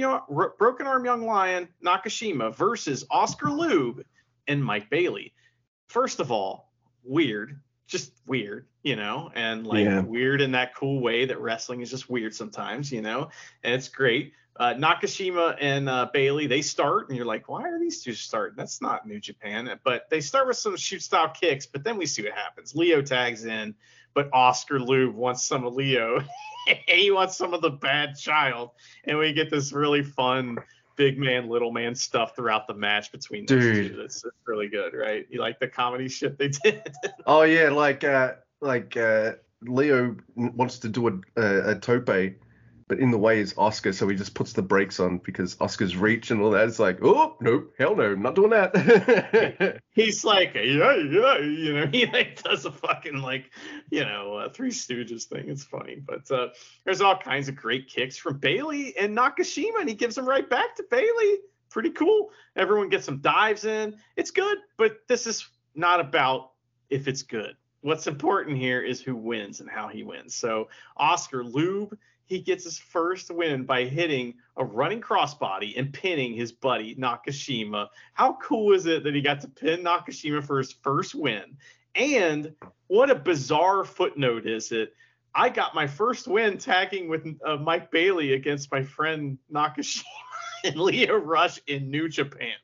Broken Arm Young Lion Nakashima versus Oskar Leube and Mike Bailey. First of all, weird, just weird, you know, and like Yeah. weird in that cool way that wrestling is just weird sometimes, you know, and it's great. Uh, Nakashima and uh, Bailey, they start, and you're like, why are these two starting? That's not New Japan. But they start with some shoot style kicks, but then we see what happens. Lio tags in, but Oskar Leube wants some of Lio. he wants some of the bad child, and we get this really fun big man, little man stuff throughout the match between those Dude. two. That's, that's really good, right? You like the comedy shit they did? Oh yeah, like uh, like uh, Lio wants to do a, a, a tope, but in the way is Oskar, so he just puts the brakes on because Oskar's reach and all that. It's like, oh nope, hell no, I'm not doing that. He's like, yeah, yeah, you know, he like does a fucking like, you know, uh, Three Stooges thing. It's funny, but uh, there's all kinds of great kicks from Bailey and Nakashima, and he gives them right back to Bailey. Pretty cool. Everyone gets some dives in. It's good, but this is not about if it's good. What's important here is who wins and how he wins. So Oskar Leube, he gets his first win by hitting a running crossbody and pinning his buddy Nakashima. How cool is it that he got to pin Nakashima for his first win? And what a bizarre footnote is it? I got my first win tagging with uh, Mike Bailey against my friend Nakashima and Lio Rush in New Japan.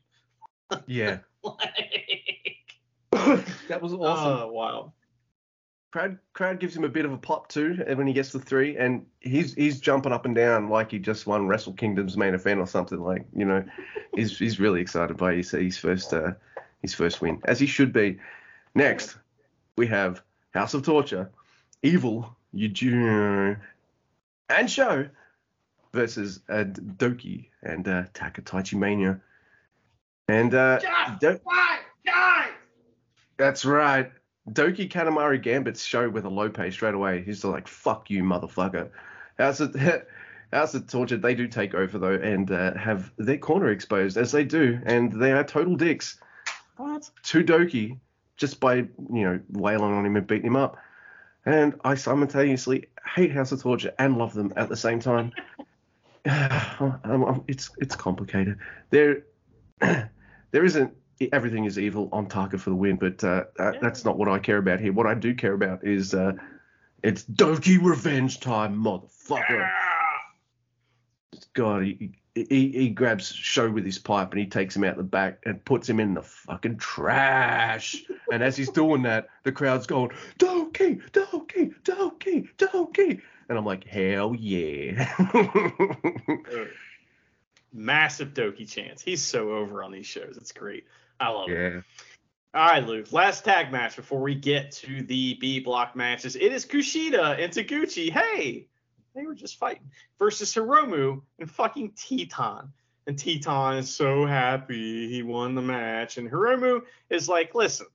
yeah, Like, that was awesome. Oh, wow. Crowd crowd gives him a bit of a pop too and when he gets the three and he's he's jumping up and down like he just won Wrestle Kingdom's main event or something like you know he's he's really excited by his his first uh, his first win as he should be. Next we have House of Torture, Evil, Yujiro, and Sho versus uh, Douki and uh, Takataichi Mania. And uh, Do- that's right. Douki Kanemaru Gambit's show with a low pay straight away. He's like, fuck you, motherfucker. House of, House of Torture, they do take over, though, and uh, have their corner exposed, as they do, and they are total dicks What? to Douki just by, you know, wailing on him and beating him up. And I simultaneously hate House of Torture and love them at the same time. It's it's complicated. There there isn't everything is evil on target for the win, but uh, Yeah. that's not what I care about here. What I do care about is uh, it's Douki revenge time, motherfucker. God, he, he he grabs Sho with his pipe and he takes him out the back and puts him in the fucking trash. and as he's doing that, the crowd's going, Douki, Douki, Douki, Douki. And I'm like, hell yeah. Massive Douki chance. He's so over on these shows. It's great. I love it. All right, Luke. Last tag match before we get to the B block matches. It is Kushida and Taguchi. Hey, they were just fighting versus Hiromu and fucking Titán. And Titán is so happy he won the match. And Hiromu is like, listen,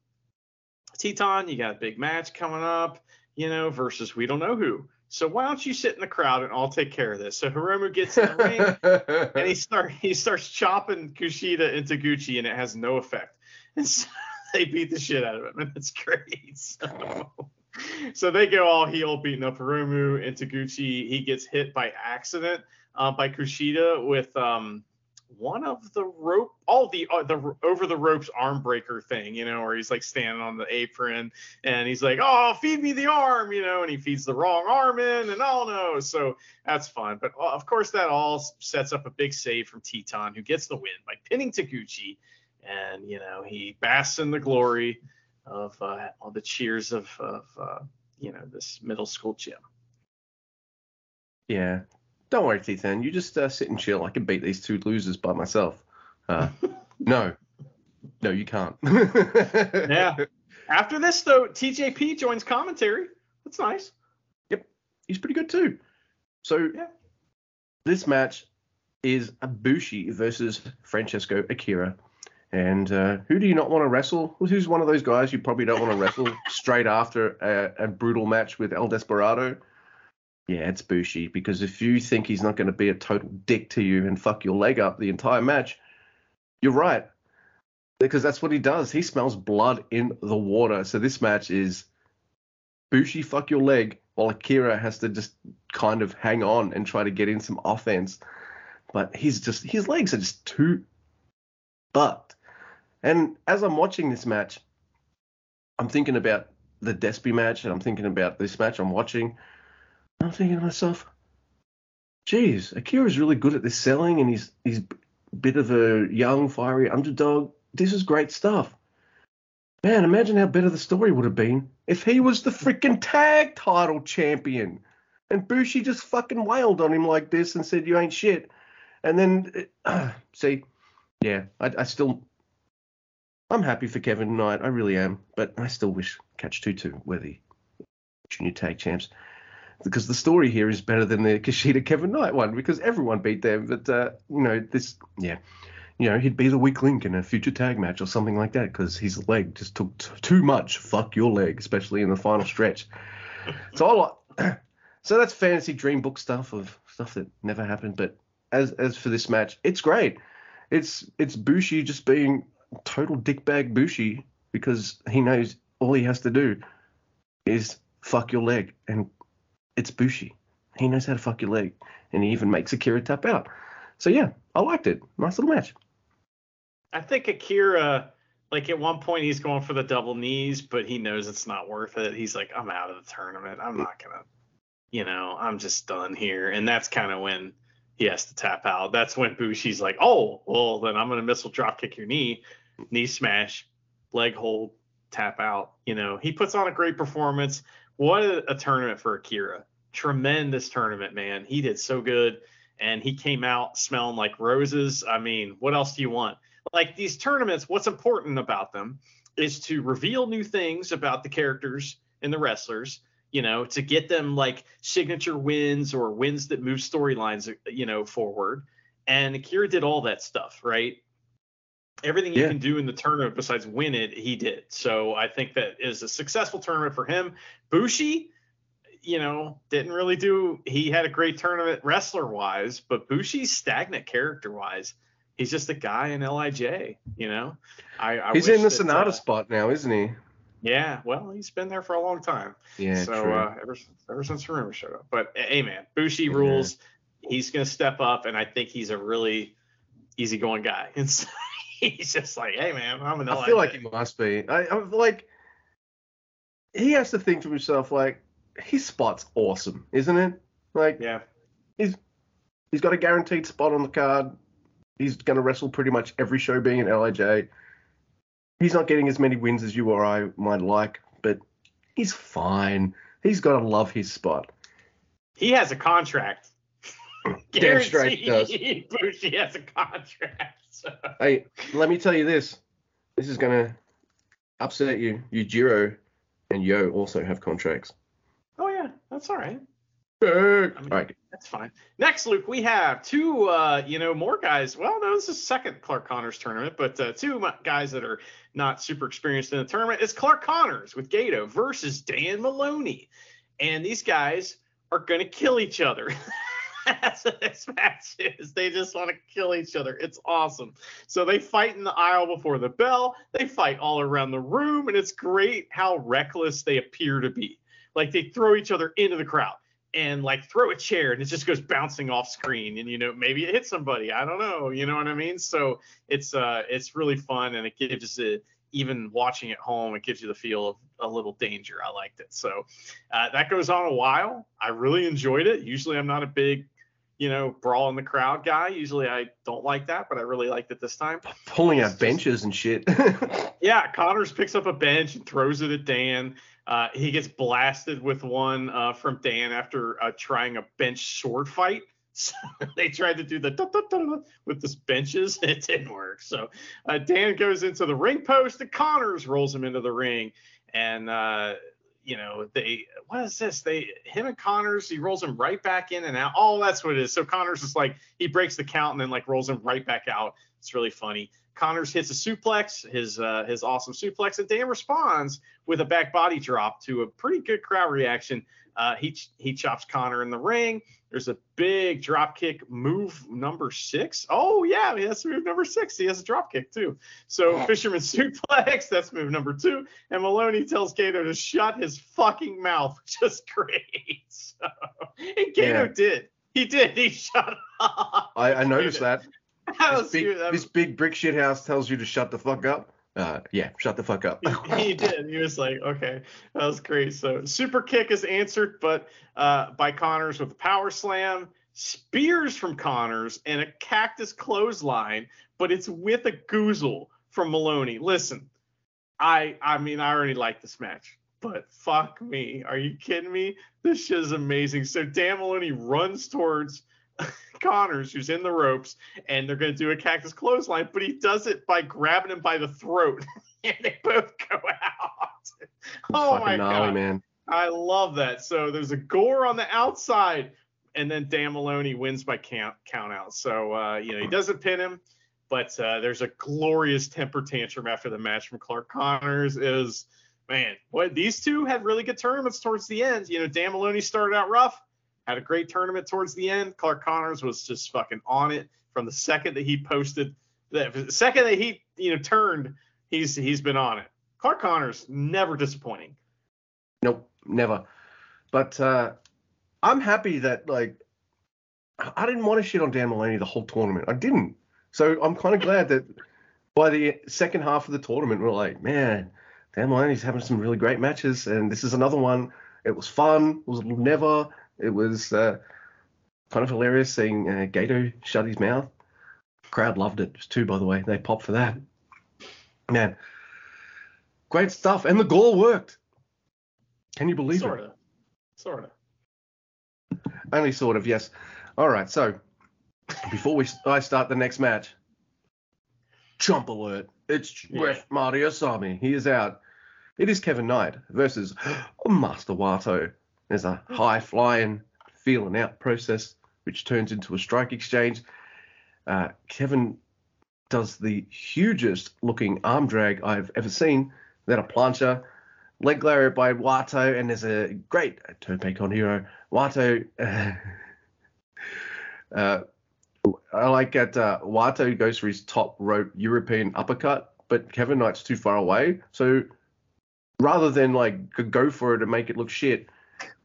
Titán, you got a big match coming up, you know, versus we don't know who. So why don't you sit in the crowd and I'll take care of this? So Hiromu gets in the ring and he start he starts chopping Kushida and Taguchi and it has no effect. And so they beat the shit out of him, and it's great. So, so they go all heel, beating up Hiromu and Taguchi. He gets hit by accident uh, by Kushida with um one of the rope, all the uh, the over the ropes arm breaker thing, you know, where he's like standing on the apron and he's like, "Oh, feed me the arm," you know, and he feeds the wrong arm in, and oh no, so that's fun. But uh, of course, that all sets up a big save from Titán, who gets the win by pinning Taguchi, and you know he basks in the glory of uh, all the cheers of of uh, you know this middle school gym. Yeah. Don't worry, Titán. You just uh, sit and chill. I can beat these two losers by myself. Uh, no. No, you can't. yeah. After this, though, TJP joins commentary. That's nice. Yep. He's pretty good, too. So, Yeah. this match is Abushi versus Francesco Akira. And uh, who do you not want to wrestle? Who's one of those guys you probably don't want to wrestle straight after a, a brutal match with El Desperado? Yeah, it's Bushi. Because if you think he's not going to be a total dick to you and fuck your leg up the entire match, you're right. Because that's what he does. He smells blood in the water. So this match is Bushi fuck your leg while Akira has to just kind of hang on and try to get in some offense. But he's just his legs are just too fucked. And as I'm watching this match, I'm thinking about the Despy match and I'm thinking about this match I'm watching. I'm thinking to myself, geez, Akira's really good at this selling and he's he's a bit of a young, fiery underdog. This is great stuff. Man, imagine how better the story would have been if he was the freaking tag title champion. And Bushi just fucking wailed on him like this and said, You ain't shit. And then, uh, see, yeah, I, I still, I'm happy for Kevin Knight. I really am. But I still wish Catch 2 2 were the junior tag champs. Because the story here is better than the Kushida Kevin Knight one because everyone beat them. But, uh, you know, this, yeah you know, he'd be the weak link in a future tag match or something like that because his leg just took t- too much. Fuck your leg, especially in the final stretch. So I so that's fantasy dream book stuff of stuff that never happened. But as as for this match, it's great. It's it's Bushi just being total dickbag Bushi because he knows all he has to do is fuck your leg, and it's Bushi. He knows how to fuck your leg, and he even makes Akira tap out. So yeah, I liked it. Nice little match. I think Akira, like at one point, he's going for the double knees, but he knows it's not worth it. He's like, I'm out of the tournament. I'm not gonna, you know, I'm just done here. And that's kind of when he has to tap out. That's when Bushi's like, oh, well, then I'm gonna missile drop kick your knee, knee smash, leg hold, tap out. You know, he puts on a great performance. What a, tournament for Akira. Tremendous tournament, man. He did so good. And he came out smelling like roses. I mean, what else do you want? like these tournaments, what's important about them is to reveal new things about the characters and the wrestlers, you know, to get them like signature wins or wins that move storylines, uh, you know, forward. And Akira did all that stuff, right? Everything you Yeah. can do in the tournament besides win it, he did. So I think that is a successful tournament for him. Bushi, you know, didn't really do. He had a great tournament wrestler wise, but Bushi's stagnant character wise he's just a guy in Lij. You know, I, I He's in the that, Sanada uh, spot now, isn't he? Yeah, well, he's been there for a long time. Yeah, so true. uh, ever ever since Rumor showed up. But hey, man, Bushi Yeah. rules. He's gonna step up, and I think he's a really easygoing guy. And so he's just like, hey, man, I'm an. I feel like he must be. I, I'm like, he has to think to himself like, his spot's awesome, isn't it? Like, yeah, he's he's got a guaranteed spot on the card. He's going to wrestle pretty much every show being in LIJ. He's not getting as many wins as you or I might like, but he's fine. He's got to love his spot. he has a contract. Damn straight he does. Guaranteed Bushi has a contract. So. Hey, let me tell you this. This is going to upset you. Yujiro and Yo also have contracts. Oh yeah, that's all right. All mean- right. That's fine. Next, Luke, we have two, uh, you know, more guys. Well, no, this is second Clark Connors tournament, but uh, two guys that are not super experienced in the tournament. It's Clark Connors with Gedo versus Dan Maloney, and these guys are gonna kill each other. That's what this match is. They just want to kill each other. It's awesome. So they fight in the aisle before the bell. They fight all around the room, and it's great how reckless they appear to be. Like they throw each other into the crowd and like throw a chair and it just goes bouncing off screen and you know maybe it hits somebody i don't know you know what i mean so it's uh it's really fun and it gives it even watching at home it gives you the feel of a little danger i liked it so uh, that goes on a while i really enjoyed it usually i'm not a big you know brawl in the crowd guy usually i don't like that but i really liked it this time Pulling out benches and shit. yeah, Connors picks up a bench and throws it at Dan. Uh, he gets blasted with one uh, from Dan after uh, trying a bench sword fight. So they tried to do the da, da, da, with this benches. It didn't work. So uh, Dan goes into the ring post and Connors rolls him into the ring. And uh, you know they what is this? They him and Connors he rolls him right back in and out. Oh, that's what it is. So Connors is like he breaks the count and then like rolls him right back out. It's really funny. Connors hits a suplex, his uh, his awesome suplex, and Dan responds with a back body drop to a pretty good crowd reaction. Uh, he he chops Connor in the ring. There's a big drop kick move number six. Oh yeah, that's move number six. He has a drop kick too. So Fisherman suplex, that's move number two. And Maloney tells Gedo to shut his fucking mouth, which is great. So, and Gedo Yeah. did. He did. He shut up. I, I noticed that. That This big, this big brick shit house tells you to shut the fuck up. Uh, yeah, shut the fuck up. he, he did. He was like, okay, that was great. So super kick is answered, but uh, by Connors with a power slam, spears from Connors, and a cactus clothesline, but it's with a goozle from Maloney. Listen, I I mean I already like this match, but fuck me, are you kidding me? This shit is amazing. So Dan Maloney runs towards. Connors, who's in the ropes, and they're going to do a cactus clothesline, but he does it by grabbing him by the throat, and they both go out. oh my gnarly, god, man. I love that. So there's a gore on the outside, and then Dan Maloney wins by count count out. So uh, you know he doesn't pin him, but uh, there's a glorious temper tantrum after the match from Clark Connors. Is man, what these two had really good tournaments towards the end. You know Dan Maloney started out rough, had a great tournament towards the end. Clark Connors was just fucking on it from the second that he posted. The second that he you know turned, he's he's been on it. Clark Connors never disappointing. Nope, never. But uh, I'm happy that like I didn't want to shit on Dan Maloney the whole tournament. I didn't. So I'm kind of glad that by the second half of the tournament, we're like, man, Dan Maloney's having some really great matches, and this is another one. It was fun. It was never. It was uh, kind of hilarious seeing uh, Gedo shut his mouth. Crowd loved it too, by the way. They popped for that. Man, great stuff, and the goal worked. Can you believe it? Sort of. Sort of. Only sort of, yes. All right, so before we I start the next match, jump alert! It's Yeah. Ref Marty Asami. He is out. It is Kevin Knight versus Master Wato. There's a high flying, feeling out process, which turns into a strike exchange. Uh, Kevin does the hugest looking arm drag I've ever seen. Then a plancha, leg lariat by Wato, and there's a great turnpike on hero. Wato, uh, I like that uh, Wato goes for his top rope European uppercut, but Kevin Knight's too far away. So rather than like go for it and make it look shit,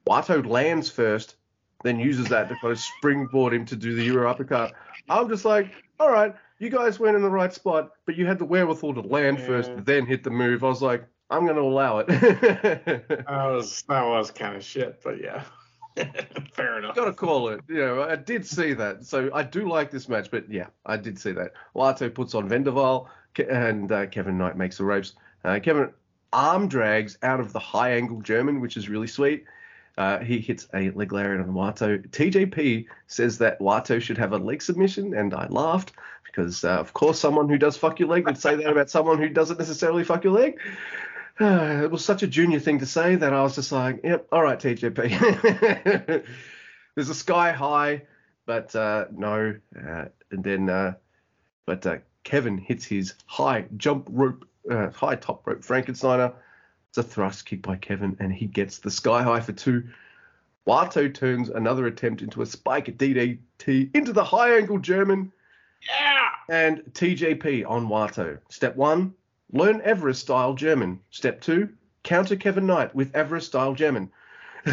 Wato lands first, then uses that to kind of springboard him to do the Euro uppercut. I'm just like, all right, you guys went in the right spot, but you had the wherewithal to land first, then hit the move. I was like, I'm going to allow it. That was that was kind of shit, but yeah. Fair enough. Gotta call it. You know, I did see that. So I do like this match, but yeah, I did see that. Wato puts on Vendaval, and uh, Kevin Knight makes the ropes. Uh, Kevin arm drags out of the high angle German, which is really sweet. Uh, he hits a leg lariat on Wato. TJP says that Wato should have a leg submission, and I laughed because, uh, of course, someone who does fuck your leg would say that about someone who doesn't necessarily fuck your leg. It was such a junior thing to say that I was just like, yep, all right, TJP. There's a sky high, but uh, no. Uh, and then, but Kevin hits his high jump rope, high top rope Frankensteiner. It's a thrust kick by Kevin, and he gets the sky high for two. Wato turns another attempt into a spike at DDT into the high angle German Yeah. and TJP on Wato. Step one, learn Everest style German. Step two, counter Kevin Knight with Everest style German.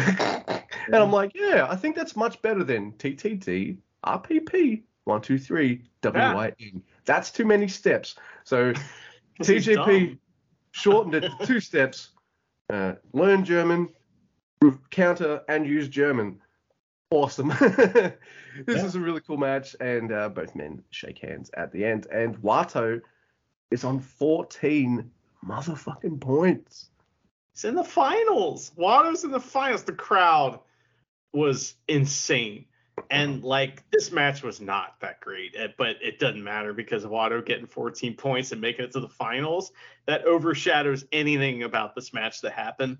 And I'm like, yeah, I think that's much better than TTT, RPP, one, two, three, WYN. That's too many steps. So TJP. Shortened it to two steps. Uh, learn German, counter and use German. Awesome. this Yeah. is a really cool match, and uh, both men shake hands at the end. And Wato is on 14 motherfucking points. He's in the finals. Wato's in the finals. The crowd was insane. And like this match was not that great, eh, but it doesn't matter because of Wato getting 14 points and making it to the finals. That overshadows anything about this match that happened.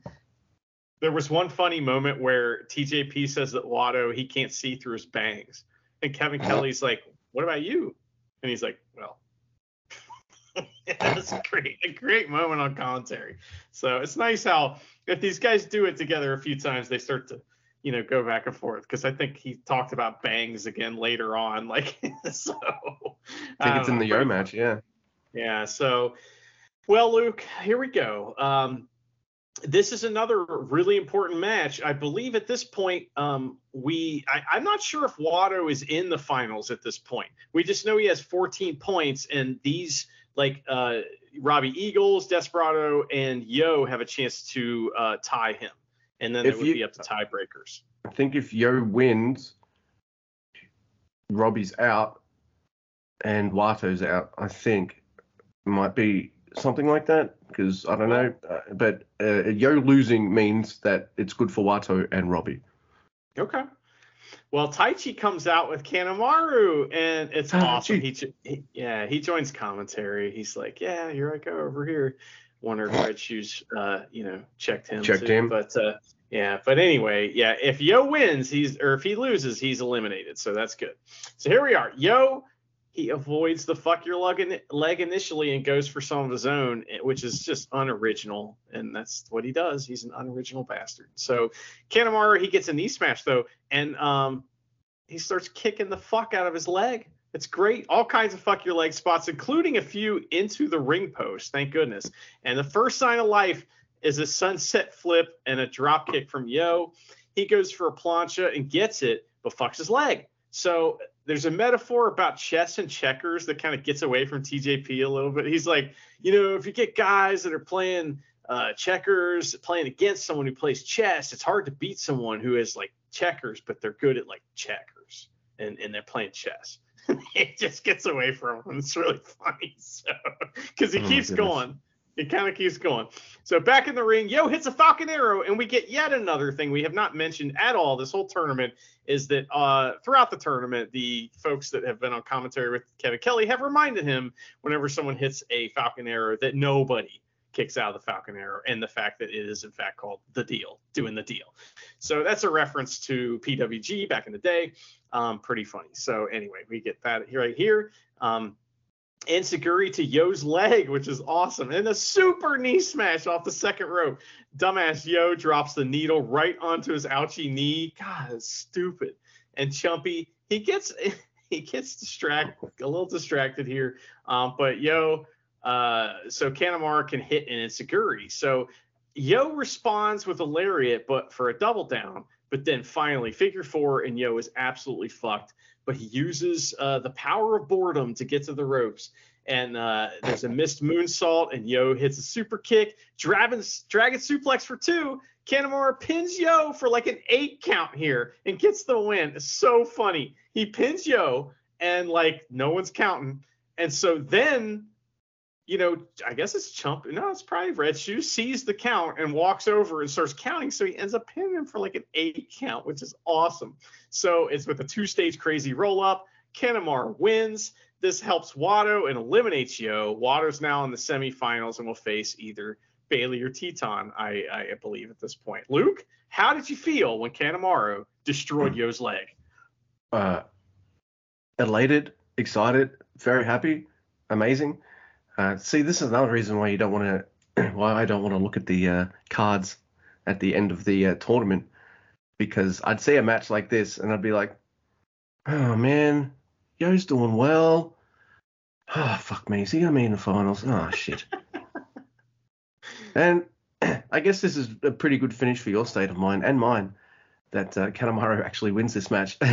There was one funny moment where TJP says that Wato he can't see through his bangs, and Kevin Kelly's like, "What about you?" And he's like, "Well." That's great, a great moment on commentary. So it's nice how if these guys do it together a few times, they start to, you know, go back and forth. Because I think he talked about bangs again later on. Like so. I think it's in the know, Yo match, yeah. yeah. So, well, Luke, here we go. Um, this is another really important match. I believe at this point, um, we I, I'm not sure if Wato is in the finals at this point. We just know he has 14 points, and these like uh, Robbie Eagles, Desperado, and Yo have a chance to uh, tie him, and then If it would you- be up to tiebreakers. I think if Yo wins, Robbie's out and Wato's out. I think it might be something like that because I don't know. Uh, but uh, Yo losing means that it's good for Wato and Robbie. Okay. Well, Taichi comes out with Kanemaru, and it's Taichi. awesome. He, he, yeah, he joins commentary. He's like, "Yeah, here I go over here." Wonder if Red Shoes, uh, you know, checked him. Checked too. him. But uh, yeah, but anyway, yeah. If Yo wins, he's or if he loses, he's eliminated. So that's good. So here we are. Yo, he avoids the fuck your leg, leg initially and goes for some of his own, eh, which is just unoriginal, and that's what he does. He's an unoriginal bastard. So Kanemaru, he gets a knee smash though, and um, he starts kicking the fuck out of his leg. It's great. All kinds of fuck your leg spots, including a few into the ring post. Thank goodness. And the first sign of life is a sunset flip and a drop kick from Yo. He goes for a plancha and gets it, but fucks his leg. So there's a metaphor about chess and checkers that kind of gets away from TJP a little bit. He's like, you know, if you get guys that are playing uh, checkers, playing against someone who plays chess, it's hard to beat someone who is like checkers, but they're good at like checkers and, and they're playing chess. it just gets away from him. It's really funny. So, because he Oh keeps goodness. going. He kind of keeps going. So back in the ring, Yo hits a Falcon Arrow, and we get yet another thing we have not mentioned at all this whole tournament is that uh, throughout the tournament, the folks that have been on commentary with Kevin Kelly have reminded him whenever someone hits a Falcon Arrow that nobody kicks out of the Falcon Arrow, and the fact that it is in fact called the deal, doing the deal. So that's a reference to PWG back in the day. Um, pretty funny. So anyway, we get that right here. Um, and Seguri to Yo's leg, which is awesome. And a super knee smash off the second rope. Dumbass Yo drops the needle right onto his ouchie knee. God, stupid. And Chumpy, he gets he gets distracted, a little distracted here. Um, but Yo, uh, so Kanemaru can hit an Insecurity. So Yo responds with a lariat, but for a double down. But then finally, figure four, and Yo is absolutely fucked. But he uses uh, the power of boredom to get to the ropes. And uh, there's a missed moonsault, and Yo hits a super kick, dragon, dragon suplex for two. Kanemaru pins Yo for like an eight count here and gets the win. It's so funny. He pins Yo, and like no one's counting. And so then you know, I guess it's Chump. No, it's probably Red Shoe sees the count and walks over and starts counting. So he ends up pinning him for like an eight count, which is awesome. So it's with a two stage crazy roll up. Kanemaru wins. This helps Wato and eliminates Yo. Wato's now in the semifinals and will face either Bailey or Titán, I, I believe, at this point. Luke, how did you feel when Kanemaru destroyed Yo's leg? Uh, elated, excited, very happy, amazing. Uh, see, this is another reason why you don't want to, why I don't want to look at the uh, cards at the end of the uh, tournament, because I'd see a match like this and I'd be like, oh man, Yo's doing well. Oh fuck me, is he gonna be in the finals? Oh shit. and I guess this is a pretty good finish for your state of mind and mine. that uh, Kanemaru actually wins this match.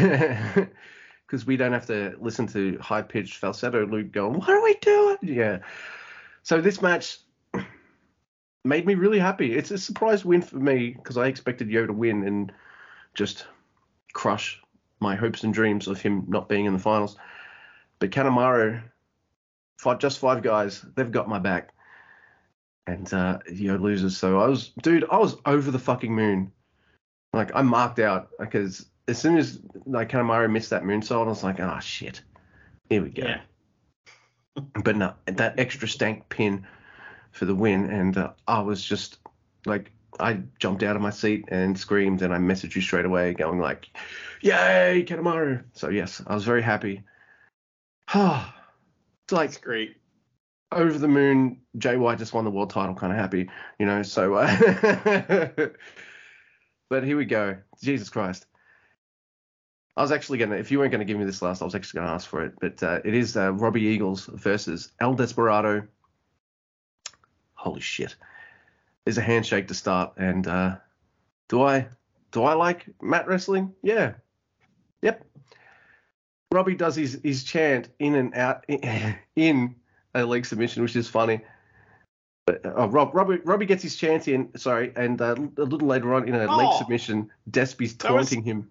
Because we don't have to listen to high pitched falsetto Luke going, What are we doing? Yeah. So this match made me really happy. It's a surprise win for me because I expected Yo to win and just crush my hopes and dreams of him not being in the finals. But Kanemaru, five, just five guys, they've got my back. And uh, Yo loses. So I was, dude, I was over the fucking moon. Like I marked out because as soon as like Kanemaru missed that moonsault, I was like, ah, oh, shit, here we go. Yeah. But no, that extra stank pin for the win, and uh, I was just like, I jumped out of my seat and screamed, and I messaged you straight away, going like, "Yay, Kanemaru!" So yes, I was very happy. it's like That's great. over the moon. White just won the world title, kind of happy, you know. So, uh, but here we go. Jesus Christ. I was actually gonna, if you weren't gonna give me this last, I was actually gonna ask for it, but uh, it is uh, Robbie Eagles versus El Desperado. Holy shit! There's a handshake to start, and uh, do I do I like mat wrestling? Yeah, yep. Robbie does his his chant in and out in a leg submission, which is funny. But, oh, Rob, Robbie, Robbie gets his chant in, sorry, and uh, a little later on in a leg Oh. submission, Despy's That was- taunting him.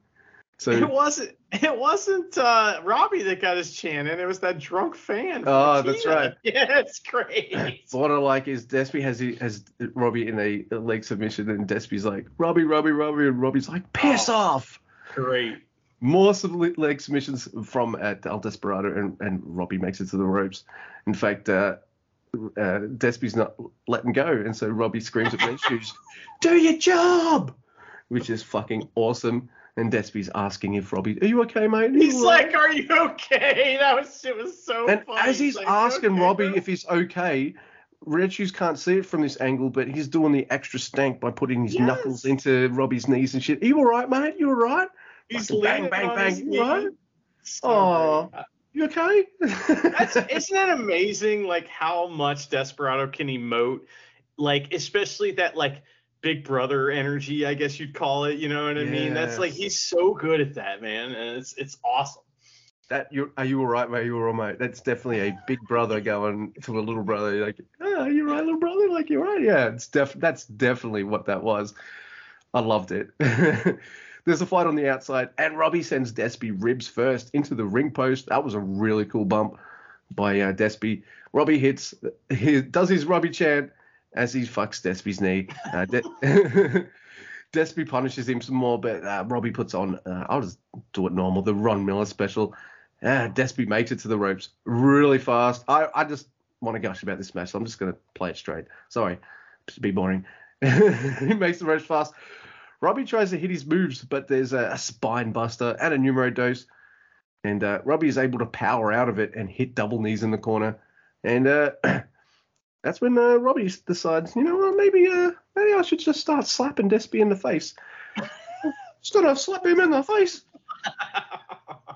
So It wasn't. It wasn't uh, Robbie that got his chin, and it was that drunk fan. Oh, that's Tina. right. Yeah, it's great. what I like is Despy has he has Robbie in a, a leg submission, and Despy's like Robbie, Robbie, Robbie, and Robbie's like piss Oh. off. great. More leg submissions from at El Desperado, and, and Robbie makes it to the ropes. In fact, uh, uh, Despy's not letting go, and so Robbie screams at Red Shoes, "Do your job!" Which is fucking awesome. And Despy's asking if Robbie, "Are you okay, mate?" Are He's all right?" like, "Are you okay?" That was it was so And funny. as he's like, asking okay, Robbie bro?" if he's okay, Red Shoes can't see it from this angle, but he's doing the extra stank by putting his Yes. knuckles into Robbie's knees and shit. Are you all right, mate? You all right? he's fucking bang, bang, bang, you right? So You okay? That's, isn't it amazing like how much Desperado can emote like especially that like big brother energy I guess you'd call it you know what I mean that's like he's so good at that man and it's it's awesome that you are you all right, mate? You all right, mate? That's definitely a big brother going to a little brother, You're like, oh, you right, little brother? Like, you're right. Yeah, it's def that's definitely what that was. I loved it. There's a fight on the outside, and Robbie sends Despy ribs first into the ring post. That was a really cool bump by uh, Despy. Robbie hits, he does his Robbie chant as he fucks Despy's knee. Uh, De- Despy punishes him some more, but uh, Robbie puts on, uh, I'll just do it normal, the Ron Miller special. Uh, Despy makes it to the ropes really fast. I, I just want to gush about this match, so I'm just going to play it straight. Sorry, just be boring. he makes the ropes fast. Robbie tries to hit his moves, but there's a, a spine buster and a numero dos. And uh, Robbie is able to power out of it and hit double knees in the corner. And uh, that's when uh, Robbie decides, you know what, maybe uh, maybe I should just start slapping Despy in the face. just gotta slap him in the face.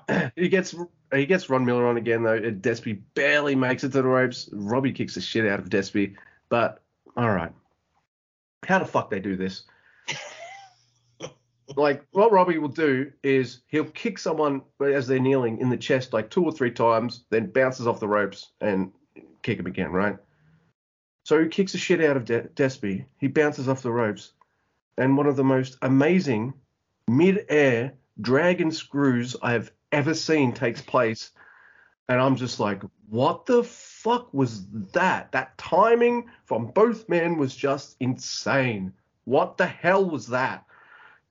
he gets he gets Ron Miller on again though. Despy barely makes it to the ropes. Robbie kicks the shit out of Despy. But all right, how the fuck they do this? like what Robbie will do is he'll kick someone as they're kneeling in the chest like two or three times, then bounces off the ropes and kick him again, right? So he kicks the shit out of De- Despy. He bounces off the ropes, and one of the most amazing mid-air dragon screws I have ever seen takes place. And I'm just like, what the fuck was that? That timing from both men was just insane. What the hell was that?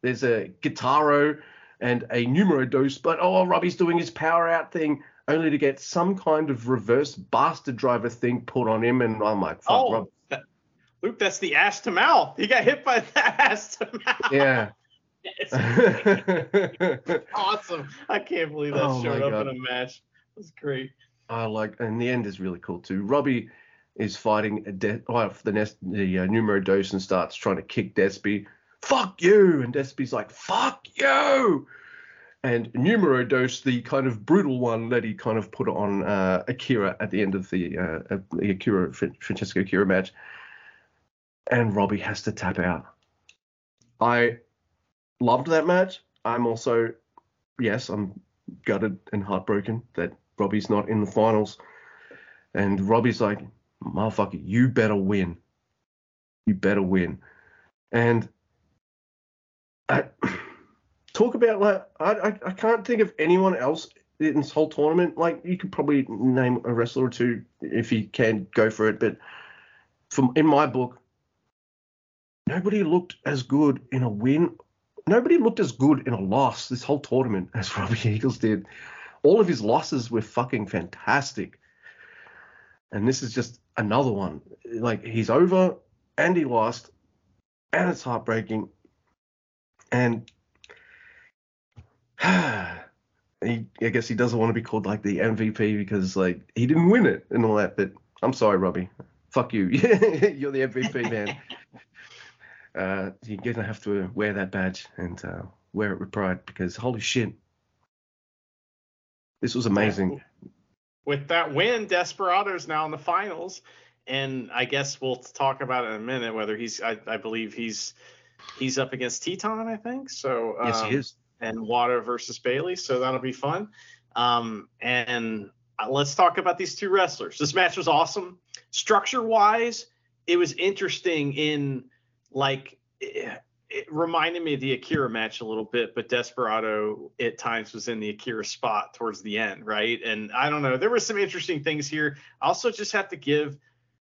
There's a Guitarra and a numero dos, but oh, Robbie's doing his power out thing only to get some kind of reverse bastard driver thing put on him. And I'm like, fuck, oh Rob. that- Luke that's the ass to mouth he got hit by the ass to mouth Yeah. Awesome I can't believe that Oh, showed up God. in a match that's great I like, and the end is really cool too. Robbie is fighting de- oh, the nest, the uh, numero dos and starts trying to kick Despy. Fuck you! And Despy's like, fuck you! And numero dos, the kind of brutal one that he kind of put on uh, Akira at the end of the, uh, the Akira Francesco Akira match. And Robbie has to tap out. I loved that match. I'm also, yes, I'm gutted and heartbroken that Robbie's not in the finals. And Robbie's like, motherfucker, you better win. You better win. And I, talk about like I, I I can't think of anyone else in this whole tournament. Like you could probably name a wrestler or two if you can go for it, but from in my book, nobody looked as good in a win. Nobody looked as good in a loss this whole tournament as Robbie Eagles did. All of his losses were fucking fantastic. And this is just another one. Like he's over and he lost, and it's heartbreaking. And he, I guess he doesn't want to be called like the MVP because like he didn't win it and all that. But I'm sorry, Robbie. Fuck you. You're the MVP, man. uh, you're gonna have to wear that badge and uh, wear it with pride because holy shit, this was amazing. With that win, Desperado's now in the finals, and I guess we'll talk about it in a minute. Whether he's, I, I believe he's he's up against Titán, I think. So um, yes, he is and Wato versus Bailey, So that'll be fun. Um, and let's talk about these two wrestlers. This match was awesome. Structure wise, it was interesting in like it, it, reminded me of the Akira match a little bit, but Desperado at times was in the Akira spot towards the end, right? And I don't know, there were some interesting things here. I also just have to give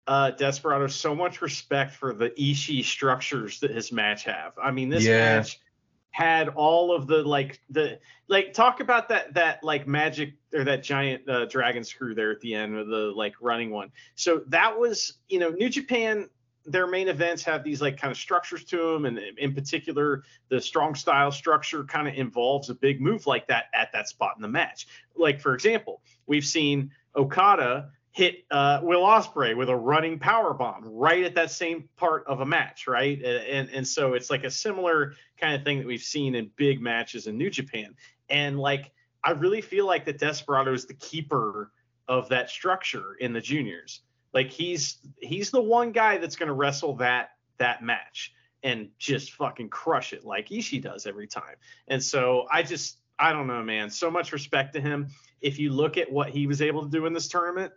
uh, Desperado so much respect for the Ishii structures that his match have. I mean, this yeah. match had all of the like the like talk about that that like magic or that giant uh, dragon screw there at the end of the like running one. So that was you know New Japan their main events have these like kind of structures to them and in particular the strong style structure kind of involves a big move like that at that spot in the match like for example we've seen okada hit uh, Will Ospreay with a running power bomb right at that same part of a match, right? And and so it's like a similar kind of thing that we've seen in big matches in New Japan. And like I really feel like that Desperado is the keeper of that structure in the juniors. Like he's he's the one guy that's going to wrestle that that match and just fucking crush it like Ishii does every time. And so I just I don't know, man. So much respect to him. If you look at what he was able to do in this tournament,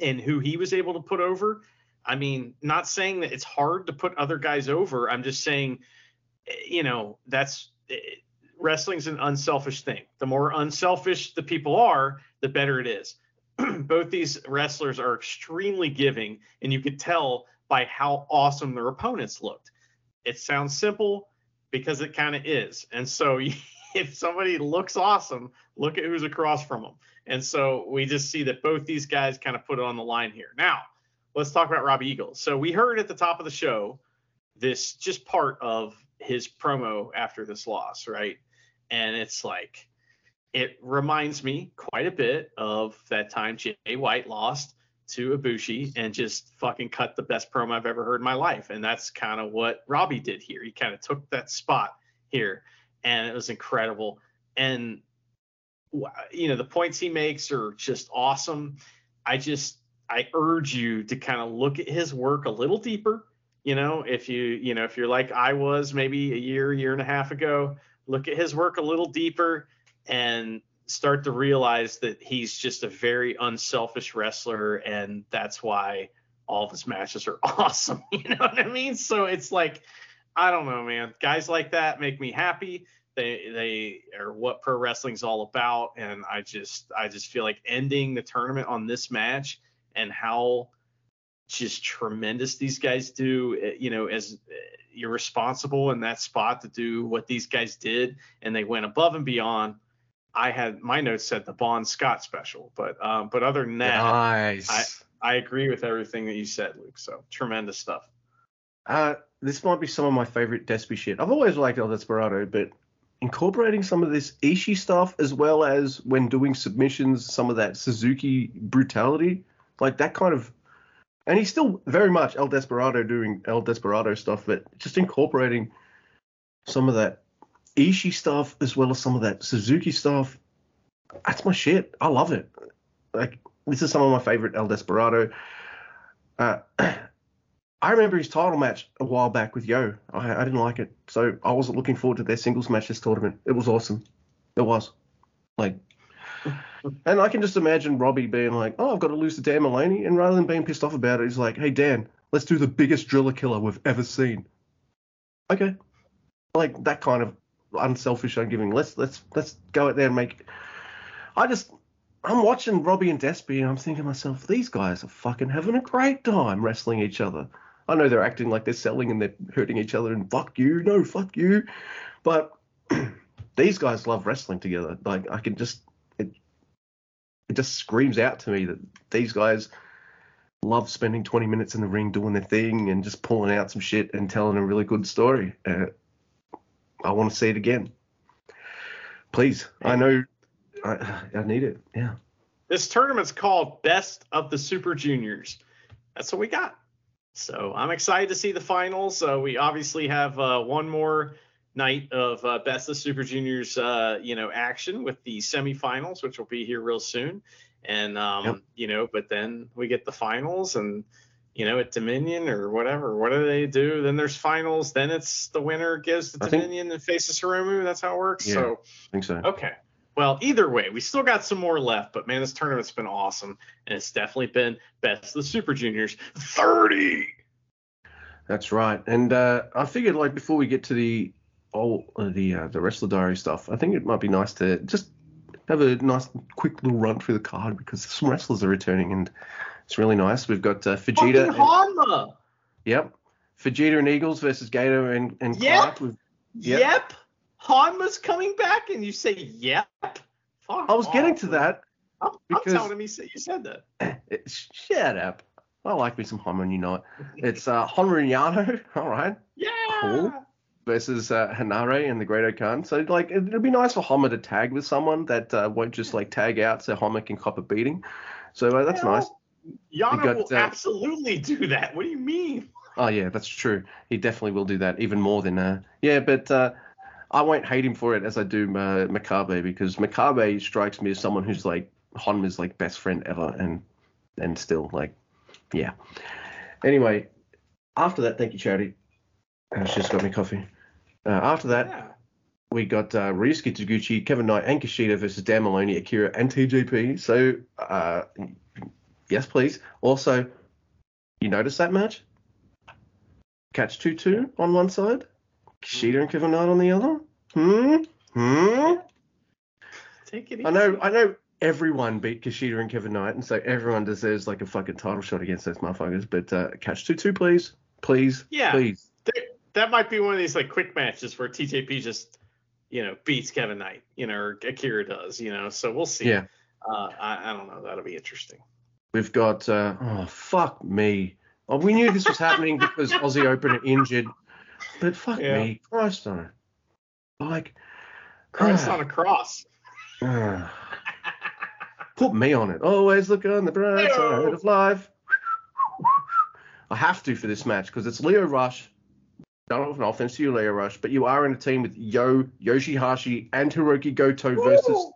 and who he was able to put over. I mean, not saying that it's hard to put other guys over. I'm just saying, you know, that's eh, wrestling's an unselfish thing. The more unselfish the people are, the better it is. Both these wrestlers are extremely giving, and you could tell by how awesome their opponents looked. It sounds simple because it kind of is. And so if somebody looks awesome, look at who's across from them. And so we just see that both these guys kind of put it on the line here. Now, let's talk about Robbie Eagles. So we heard at the top of the show this just part of his promo after this loss, right? And it's like it reminds me quite a bit of that time Jay White lost to Ibushi and just fucking cut the best promo I've ever heard in my life. And that's kind of what Robbie did here. He kind of took that spot here and it was incredible. And you know the points he makes are just awesome. I just I urge you to kind of look at his work a little deeper. You know, if you you know if you're like I was maybe a year, year and a half ago, look at his work a little deeper and start to realize that he's just a very unselfish wrestler, and that's why all of his matches are awesome. You know what I mean? So it's like I don't know, man. Guys like that make me happy. They they are what pro wrestling's all about, and I just I just feel like ending the tournament on this match and how just tremendous these guys do. Eh, you know, as eh, you're responsible in that spot to do what these guys did, and they went above and beyond. I had my notes said the bond Scott special, but um, but other than that, nice. I I agree with everything that you said, Luke. So tremendous stuff. Uh, this might be some of my favorite Despy shit. I've always liked El Desperado, but incorporating some of this Ishii stuff as well as when doing submissions, some of that Suzuki brutality, like that kind of. And he's still very much El Desperado doing El Desperado stuff, but just incorporating some of that Ishii stuff as well as some of that Suzuki stuff. That's my shit. I love it. Like this is some of my favorite El Desperado. Uh, I remember his title match a while back with Yo. I, I didn't like it, so I wasn't looking forward to their singles match this tournament. It was awesome. It was. Like, and I can just imagine Robbie being like, "Oh, I've got to lose to Dan Moloney," and rather than being pissed off about it, he's like, "Hey Dan, let's do the biggest driller killer we've ever seen." Okay, like that kind of unselfish, ungiving. Let's let's let's go out there and make. I just I'm watching Robbie and Despy, and I'm thinking to myself, these guys are fucking having a great time wrestling each other. I know they're acting like they're selling and they're hurting each other and fuck you, no fuck you, but these guys love wrestling together. Like I can just it just screams out to me that these guys love spending 20 minutes in the ring doing their thing and just pulling out some shit and telling a really good story. Uh, I want to see it again. Please, I know I, I need it. Yeah. This tournament's called Best of the Super Juniors. That's what we got. So I'm excited to see the finals. Uh, we obviously have uh, one more night of uh, Best of Super Juniors, uh, you know, action with the semifinals, which will be here real soon. And um, yep. you know, but then we get the finals, and you know, at Dominion or whatever. What do they do? Then there's finals. Then it's the winner gives the Dominion think, and faces Hiromu. That's how it works. Yeah, so I think so. Okay. Well, either way, we still got some more left, but man, this tournament's been awesome, and it's definitely been best of the Super Juniors 30. That's right, and uh, I figured like before we get to the all uh, the uh, the wrestler diary stuff, I think it might be nice to just have a nice quick little run through the card because some wrestlers are returning, and it's really nice. We've got uh, Fujita. Fucking Honma. Yep, Fujita and Eagles versus Gator and and yep. Clark. With, yep. yep. Honma's coming back, and you say, "Yep." Fuck I was off. getting to that. I'm, because... I'm telling him you said, you said that. shut up. I like me some Honma, you know it. It's uh, Honma and Yano, all right. Yeah. Cool. Versus uh, Henare and the Great-O-Khan. So like it, would be nice for Honma to tag with someone that uh, won't just like tag out so Honma can cop a beating. So uh, that's yeah, nice. Yano got, will uh, absolutely do that. What do you mean? Oh yeah, that's true. He definitely will do that even more than uh yeah, but uh I won't hate him for it as I do uh, Makabe because Makabe strikes me as someone who's like Honma's like best friend ever, and and still like, yeah. Anyway, after that, thank you, Charity. Uh, she just got me coffee. Uh, after that, yeah. we got uh, Ryusuke Taguchi, Kevin Knight, and Kushida versus Dan Moloney, Akira, and TJP. So, uh, yes, please. Also, you notice that match? Catch 2 2 on one side, Kushida and Kevin Knight on the other? Hmm? Hmm? Take it easy. I know, I know everyone beat Kushida and Kevin Knight, and so everyone deserves like a fucking title shot against those motherfuckers. But uh, catch 2 2, please. Please. Yeah. Please. That might be one of these like quick matches where TJP just, you know, beats Kevin Knight, you know, or Akira does, you know. So we'll see. Yeah. Uh, I, I don't know. That'll be interesting. We've got, uh, oh, fuck me. Oh, we knew this was happening because Aussie Open are injured but fuck yeah. me, Christ on it. Like Christ uh, on a cross. Uh, put me on it. Always look on the bright side of life. I have to for this match because it's Lio Rush. Don't have an offense to you, Lio Rush, but you are in a team with Yo, Yoshihashi, and Hiroki Goto versus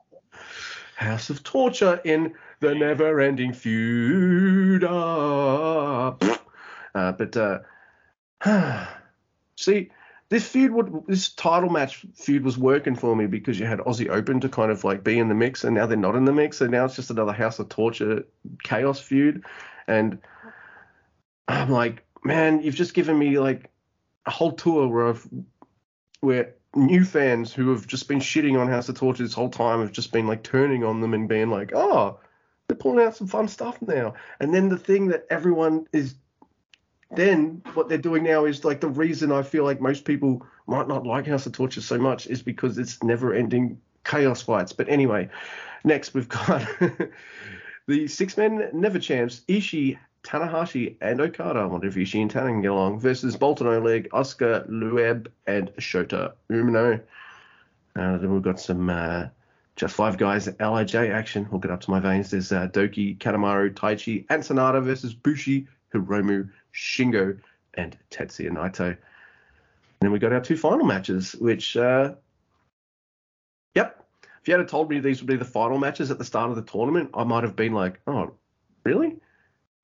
House of Torture in the never-ending feud. Uh, but uh, See, this feud would this title match feud was working for me because you had Aussie Open to kind of like be in the mix, and now they're not in the mix, and now it's just another House of Torture chaos feud, and I'm like, man, you've just given me like a whole tour where I've, where new fans who have just been shitting on House of Torture this whole time have just been like turning on them and being like, oh, they're pulling out some fun stuff now, and then the thing that everyone is then what they're doing now is like the reason I feel like most people might not like House of Torture so much is because it's never ending chaos fights. But anyway, next we've got the six men never champs, Ishii, Tanahashi, and Okada. I wonder if Ishii and Tana can get along versus Boltin Oleg, Oskar Leube, and Shota Umino. Uh, then we've got some uh, just five guys LIJ action. We'll get up to my veins. There's uh, Douki, Kanemaru, Taichi, and Sanada versus Bushi, Hiromu, Shingo, and Tetsuya Naito. And then we got our two final matches, which, uh, yep, if you had told me these would be the final matches at the start of the tournament, I might have been like, oh, really?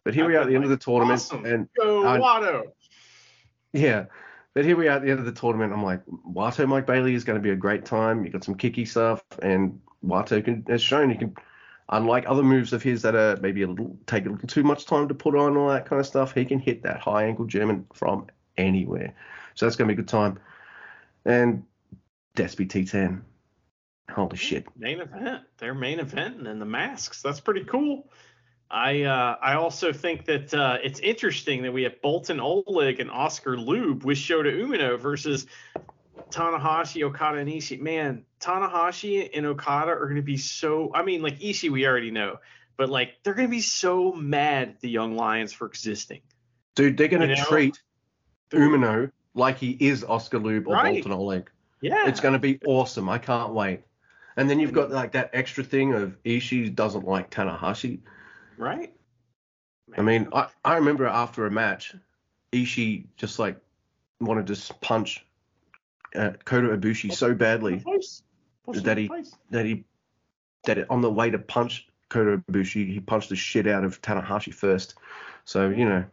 But here we are at the end of the tournament, Awesome. and Go I- Wato. yeah. But here we are at the end of the tournament. I'm like, Wato Mike Bailey is going to be a great time. You got some kicky stuff, and Wato can, has shown he can, unlike other moves of his that are maybe a little take a little too much time to put on all that kind of stuff, he can hit that high ankle German from anywhere. So that's going to be a good time. And Despy Titán. Holy shit. main event. Their main event and then the masks. That's pretty cool. I uh, I also think that uh, it's interesting that we have Boltin Oleg and Oskar Leube with Shota Umino versus Tanahashi, Okada, and Ishii. Man, Tanahashi and Okada are going to be so. I mean, like Ishii, we already know, but like they're going to be so mad at the Young Lions for existing. Dude, they're going to You know? treat Umino like he is Oskar Leube or Right. Boltin Oleg. Yeah, It's going to be awesome. I can't wait. And then you've got like that extra thing of Ishii doesn't like Tanahashi. Right. I mean, I, I remember after a match, Ishii just like wanted to punch uh, Kota Ibushi so badly that he- that he that on the way to punch Kota Ibushi, he punched the shit out of Tanahashi first. So you know,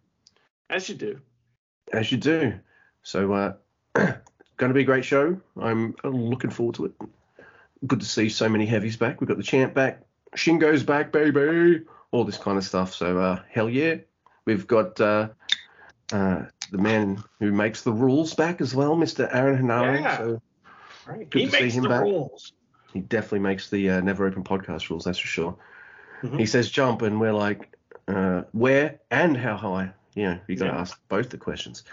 as you do. as you do. So uh, going to be a great show. I'm looking forward to it. Good to see so many heavies back. We've got the champ back, Shingo's back, baby. All this kind of stuff. So uh, hell yeah. We've got uh, uh, the man who makes the rules back as well, Mr. Aaron Henare. Yeah. So Right. Good he to see makes him the back. rules. he definitely makes the uh, never open podcast rules. That's for sure. Mhm. He says jump, and we're like, uh, where and how high? You know, you got to Yeah. ask both the questions.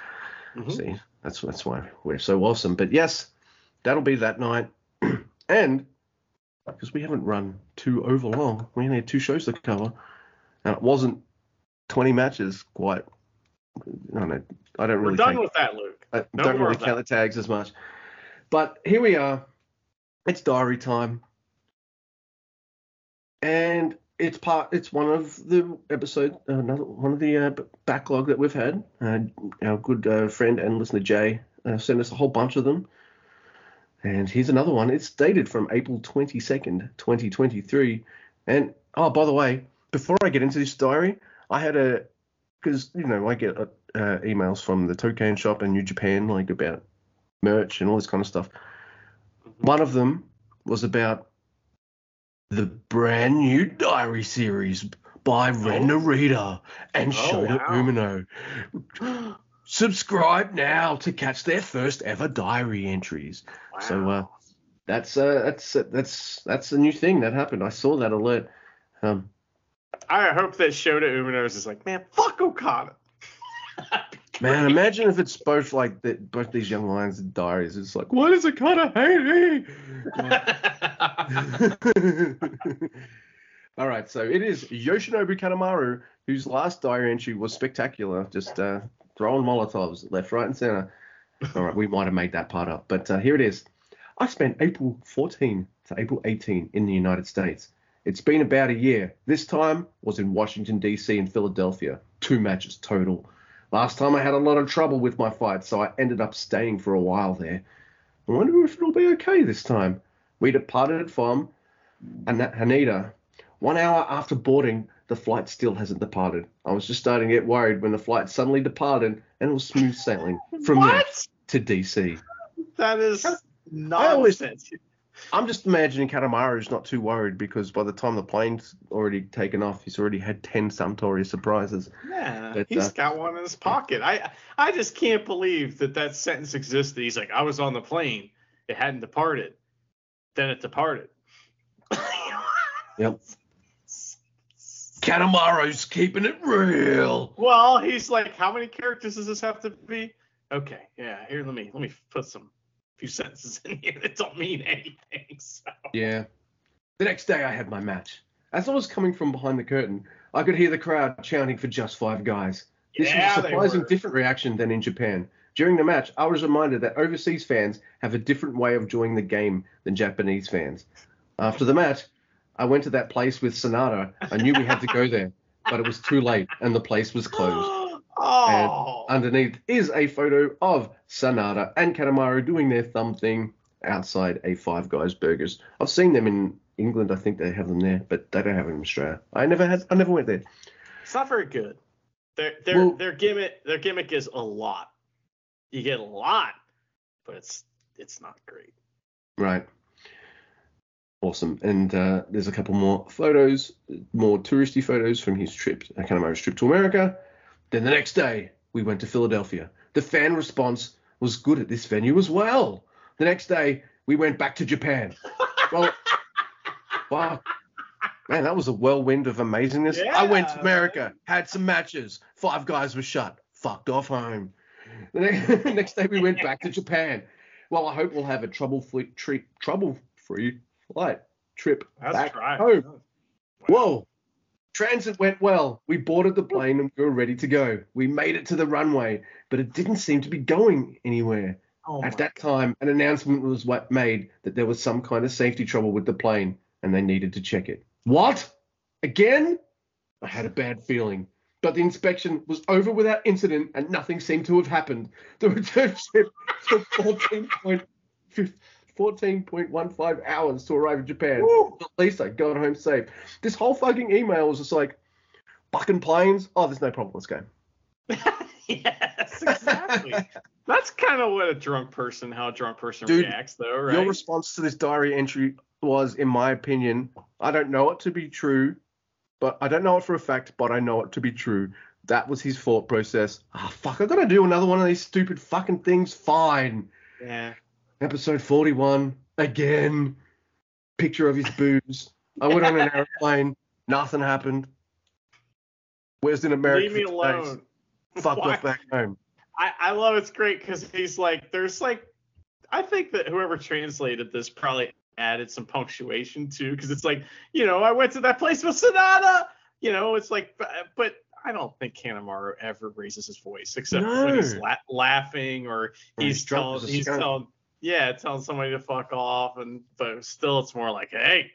Mhm. See, that's that's why we're so awesome. But yes, that'll be that night, and because we haven't run too over long, we only had two shows to cover, and it wasn't 20 matches quite. I don't know. I don't really. We're done take, with that, Luke. I no don't really count the tags as much. But here we are. It's diary time. And it's part. It's one of the episode. Another one of the uh, backlog that we've had. Uh, our good uh, friend and listener Jay uh, sent us a whole bunch of them. And here's another one. It's dated from April 22nd, 2023. And oh, by the way, before I get into this diary, I had a because you know I get uh, uh, emails from the Tokon shop and New Japan like about merch and all this kind of stuff. One of them was about the brand new diary series by Ren Narita and Oh, Shota wow. Umino. Subscribe now to catch their first ever diary entries. So, uh, That's uh, that's that's that's a new thing that happened. I saw that alert. Um, I hope that Shota Umino's is like, man, fuck Okada. Man, imagine if it's both like the, both these young lions and diaries. It's like, why does of hate me? All right, so it is Yoshinobu Kanemaru, whose last diary entry was spectacular, just uh, throwing Molotovs left, right, and center. All right, we might have made that part up, but uh, here it is. I spent April 14 to April 18 in the United States. It's been about a year. This time was in Washington, D.C. and Philadelphia. Two matches total. Last time I had a lot of trouble with my fight, so I ended up staying for a while there. I wonder if it'll be okay this time. We departed from Han- Haneda. One hour after boarding, the flight still hasn't departed. I was just starting to get worried when the flight suddenly departed and it was smooth sailing from there to DC. That is I always- nonsense. I'm just imagining Kanemaru's not too worried because by the time the plane's already taken off, he's already had 10 Suntory surprises. Yeah, But, he's uh, got one in his pocket. I I just can't believe that that sentence existed. He's like, I was on the plane, it hadn't departed, then it departed. Yep. Kanemaru's keeping it real. Well, he's like, how many characters does this have to be? Okay, yeah. Here, let me let me put some few sentences in here that don't mean anything. So. Yeah. The next day, I had my match. As I was coming from behind the curtain, I could hear the crowd chanting for just five guys. This Yeah, was a surprising different reaction than in Japan. During the match, I was reminded that overseas fans have a different way of enjoying the game than Japanese fans. After the match, I went to that place with Sanada. I knew we had to go there, but it was too late and the place was closed. oh, Underneath is a photo of Sanada and Kanemaru doing their thumb thing outside a Five Guys Burgers. I've seen them in England. I think they have them there, but they don't have them in Australia. I never had. I never went there. it's not very good. Their their Well- their gimmick their gimmick is a lot. You get a lot, but it's it's not great. Right. Awesome. And uh, there's a couple more photos, more touristy photos from his trip, uh, Kanemaru's trip to America. Then the next day, we went to Philadelphia. The fan response was good at this venue as well. The next day, we went back to Japan. Well, wow. Man, that was a whirlwind of amazingness. I went to Yeah, America, had some matches. Five guys were shut. Fucked off home. The next, next day, we went back to Japan. Well, I hope we'll have a trouble-free, treat, trouble-free flight trip That's back right. home. Whoa. Transit went well. We boarded the plane and we were ready to go. We made it to the runway, but it didn't seem to be going anywhere. Oh At that time, an announcement was made that there was some kind of safety trouble with the plane and they needed to check it. What? Again? I had a bad feeling. But the inspection was over without incident and nothing seemed to have happened. The return trip took 14.15 14.15 hours to arrive in Japan. Woo. At least I got home safe. This whole fucking email was just like, fucking planes. Oh, there's no problem. Let's go. yes, exactly. That's kind of what a drunk person, how a drunk person Dude, reacts, though, right? Your response to this diary entry was, in my opinion, I don't know it to be true, but I don't know it for a fact, but I know it to be true. That was his thought process. Ah, fuck, I gotta do another one of these stupid fucking things. Fine. yeah. Episode 41, again. Picture of his boobs. I went on an airplane. Nothing happened. Where's in American? Leave me alone. Fucked Why? off back home. I, I love it's great because he's like, there's like, I think that whoever translated this probably added some punctuation too, because it's like, you know, I went to that place with Sanada, you know, it's like, but, but I don't think Kanemaru ever raises his voice except when he's la- laughing or Or he's he's telling, he's telling, yeah, telling somebody to fuck off, and but still, it's more like, hey,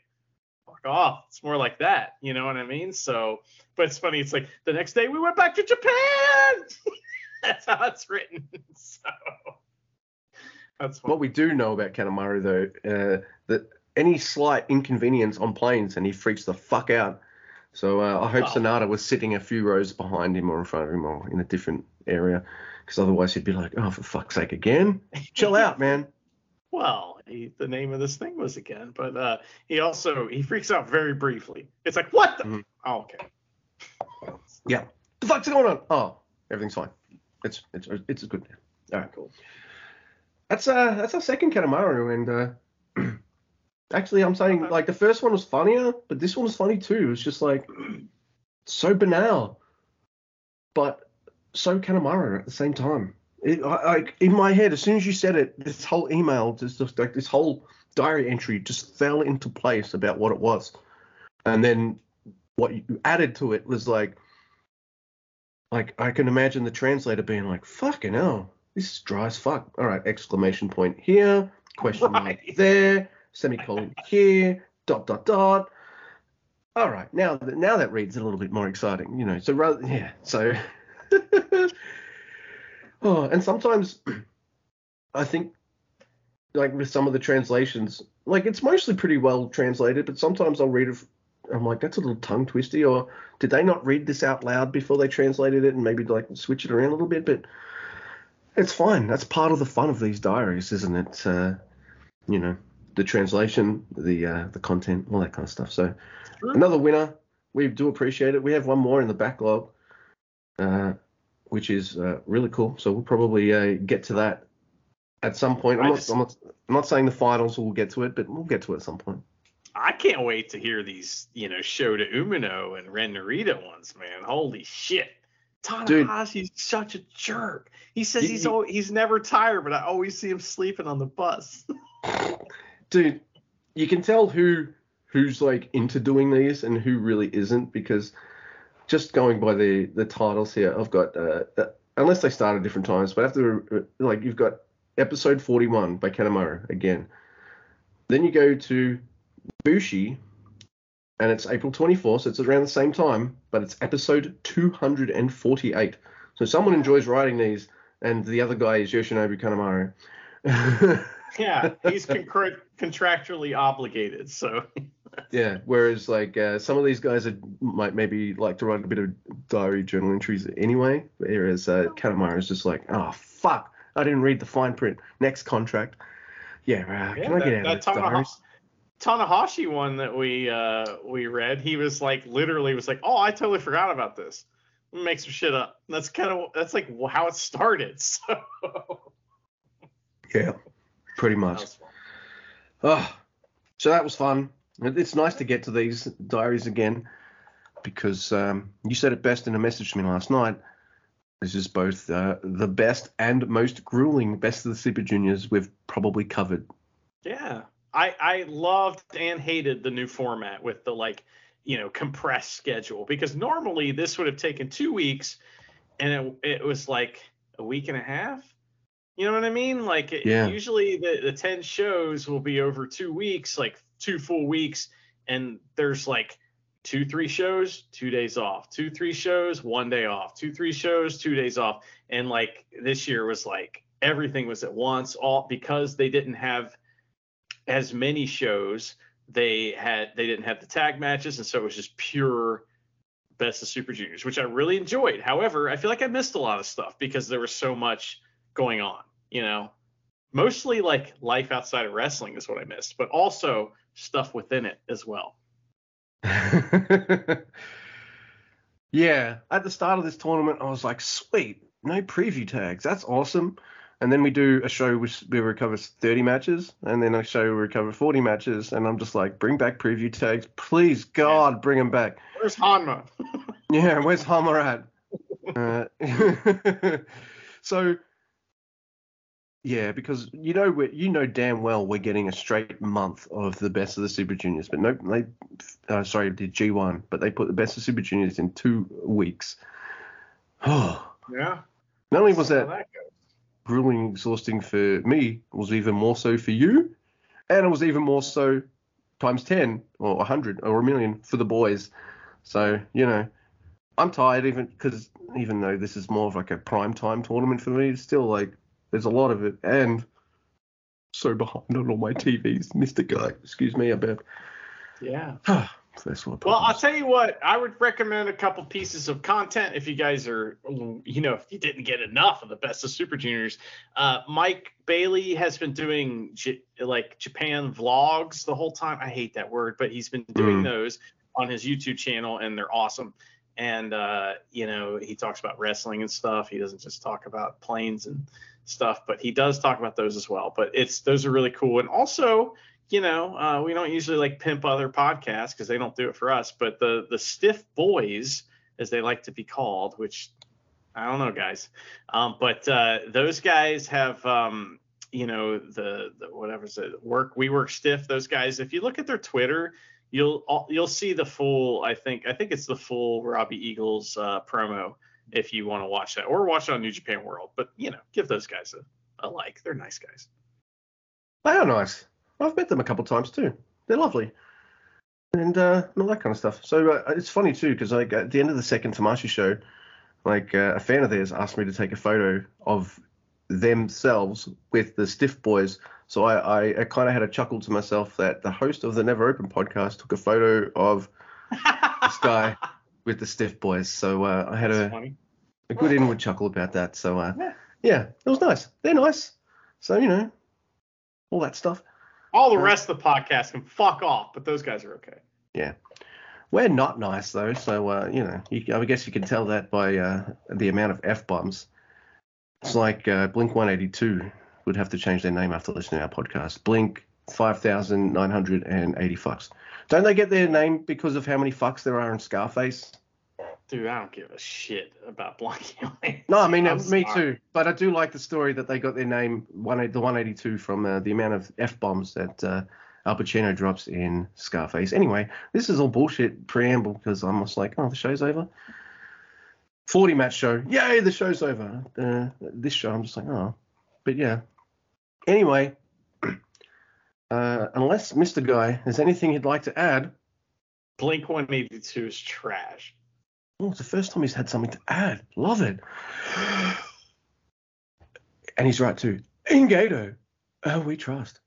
fuck off. It's more like that, you know what I mean? So, but it's funny. It's like the next day we went back to Japan. That's how it's written. So that's funny. What we do know about Kanemaru, though, uh, that any slight inconvenience on planes and he freaks the fuck out. So uh, I hope Oh. Sanada was sitting a few rows behind him or in front of him or in a different area, because otherwise he'd be like, "Oh, for fuck's sake, again! Chill out, man." Well, he, the name of this thing was again, but uh, he also he freaks out very briefly. It's like what the? Mhm. Oh, okay. Yeah. The fuck's going on? Oh, everything's fine. It's it's it's a good now. All right, Cool. That's uh that's our second Kanemaru, and uh, actually I'm saying like the first one was funnier, but this one was funny too. It's just like so banal, but so Kanemaru at the same time. It, I, like in my head, as soon as you said it, this whole email, just, just like this whole diary entry, just fell into place about what it was, and then what you added to it was like, like I can imagine the translator being like, "Fucking hell, this is dry as fuck." All right, exclamation point here, question mark Right. there, semicolon here, dot dot dot. All right, now that now that reads a little bit more exciting, you know. So rather, yeah. So, oh, and sometimes I think, like with some of the translations, like it's mostly pretty well translated, but sometimes I'll read it. I'm like, that's a little tongue twisty, or did they not read this out loud before they translated it and maybe like switch it around a little bit? But it's fine. That's part of the fun of these diaries, isn't it? Uh, you know, the translation, the uh, the content, all that kind of stuff. So another winner. We do appreciate it. We have one more in the backlog, uh, which is uh, really cool. So we'll probably uh, get to that at some point. I'm I not, I'm not, I'm not saying the finals will get to it, but we'll get to it at some point. I can't wait to hear these, you know, Shota Umino and Ren Narita ones, man. Holy shit. Tanahashi's such a jerk. He says he's you- al- he's never tired, but I always see him sleeping on the bus. dude you can tell who who's like into doing these and who really isn't because just going by the the titles here i've got uh, uh, unless they start at different times but after uh, like you've got episode 41 by kanemaru again. Then you go to bushi and it's april 24th so it's around the same time but it's episode 248 so someone enjoys writing these and the other guy is yoshinobu kanemaru yeah, he's concur- contractually obligated, so Yeah. Whereas like uh, some of these guys are, might maybe like to write a bit of diary journal entries anyway. Whereas uh, Kanemaru is just like, oh fuck, I didn't read the fine print. Next contract. Yeah. Uh, Yeah, can I that, get out of this diaries? Tanahashi one that we uh we read, he was like literally was like, "Oh, I totally forgot about this." Make some shit up. That's kind of that's like how it started. So Yeah. Pretty much. Oh, so that was fun. It- It's nice to get to these diaries again because um, you said it best in a message to me last night. This is both uh, the best and most grueling best of the Super Juniors we've probably covered. Yeah. I I loved and hated the new format with the like, you know, compressed schedule because normally this would have taken 2 weeks and it it was like a week and a half. You know what I mean? Like it, Yeah. usually the the 10 shows will be over 2 weeks, like two full weeks and there's like two three shows two days off two three shows one day off two three shows two days off. And like this year was like everything was at once all because they didn't have as many shows they had they didn't have the tag matches and so it was just pure best of super juniors which i really enjoyed. However i feel like i missed a lot of stuff because there was so much going on you know mostly like life outside of wrestling is what i missed but also stuff within it as well yeah, at the start of this tournament, I was like, sweet, no preview tags. That's awesome. And then we do a show which we recover 30 matches, and then a show we recover 40 matches, and I'm just like, bring back preview tags, please, God, bring them back. where's Honma Yeah, where's Hammer at? Uh, so, yeah, because you know we you know damn well we're getting a straight month of the best of the Super Juniors, but no, they, uh, sorry, the G1, but they put the best of Super Juniors in two weeks. Oh, yeah not only was that that grueling, exhausting for me, it was even more so for you, and it was even more so times ten or a hundred or a million for the boys. So you know, I'm tired even because even though this is more of like a prime time tournament for me, it's still like there's a lot of it and so behind on all my TVs, Mister Guy. Excuse me, I bet. yeah That's what. Well, I'll tell you what, I would recommend a couple pieces of content if you guys are, you know, if you didn't get enough of the best of Super Juniors. Uh, Mike Bailey has been doing J- like Japan vlogs the whole time. I hate that word, but he's been doing Mm. those on his YouTube channel, and they're awesome. And uh, you know, he talks about wrestling and stuff. He doesn't just talk about planes and stuff, but he does talk about those as well. But it's those are really cool, and also you know, uh, we don't usually like pimp other podcasts because they don't do it for us. But the the stiff boys, as they like to be called, which I don't know, guys, um, but uh, those guys have, um, you know, the the whatever's it work we work stiff. Those guys, if you look at their Twitter, you'll you'll see the full. I think I think it's the full Robbie Eagles uh, promo if you want to watch that or watch it on New Japan World. But you know, give those guys a, a like. They're nice guys. They are nice. I've met them a couple times too. They're lovely. And uh, and all that kind of stuff. So uh, it's funny too because like at the end of the second Tamashii show, like uh, a fan of theirs asked me to take a photo of themselves with the Stiff Boys. So I, I, I kind of had a chuckle to myself that the host of the Never Open podcast took a photo of this guy with the Stiff Boys. So uh, I had That's a, funny. a good inward chuckle about that. So uh, Yeah. yeah, it was nice. They're nice. So you know, all that stuff. All the rest of the podcast can fuck off, but those guys are okay. Yeah. We're not nice though, so uh, you know, you, I guess you can tell that by uh, the amount of f bombs. It's like uh, Blink 182 would have to change their name after listening to our podcast. Blink 5,980 fucks. Don't they get their name because of how many fucks there are in Scarface? Dude, I don't give a shit about Blondie. No, I mean I'm uh, me sorry. too. But I do like the story that they got their name one the 182 from uh, the amount of f bombs that uh, Al Pacino drops in Scarface. Anyway, this is all bullshit preamble because I'm just like, oh, the show's over. 40 match show, yay, the show's over. Uh, this show, I'm just like, oh, but yeah. Anyway, uh, unless Mr. Guy has anything he'd like to add, Blink 182 is trash. Oh, it's the first time he's had something to add. Love it. And he's right too. In Gedo, uh, we trust.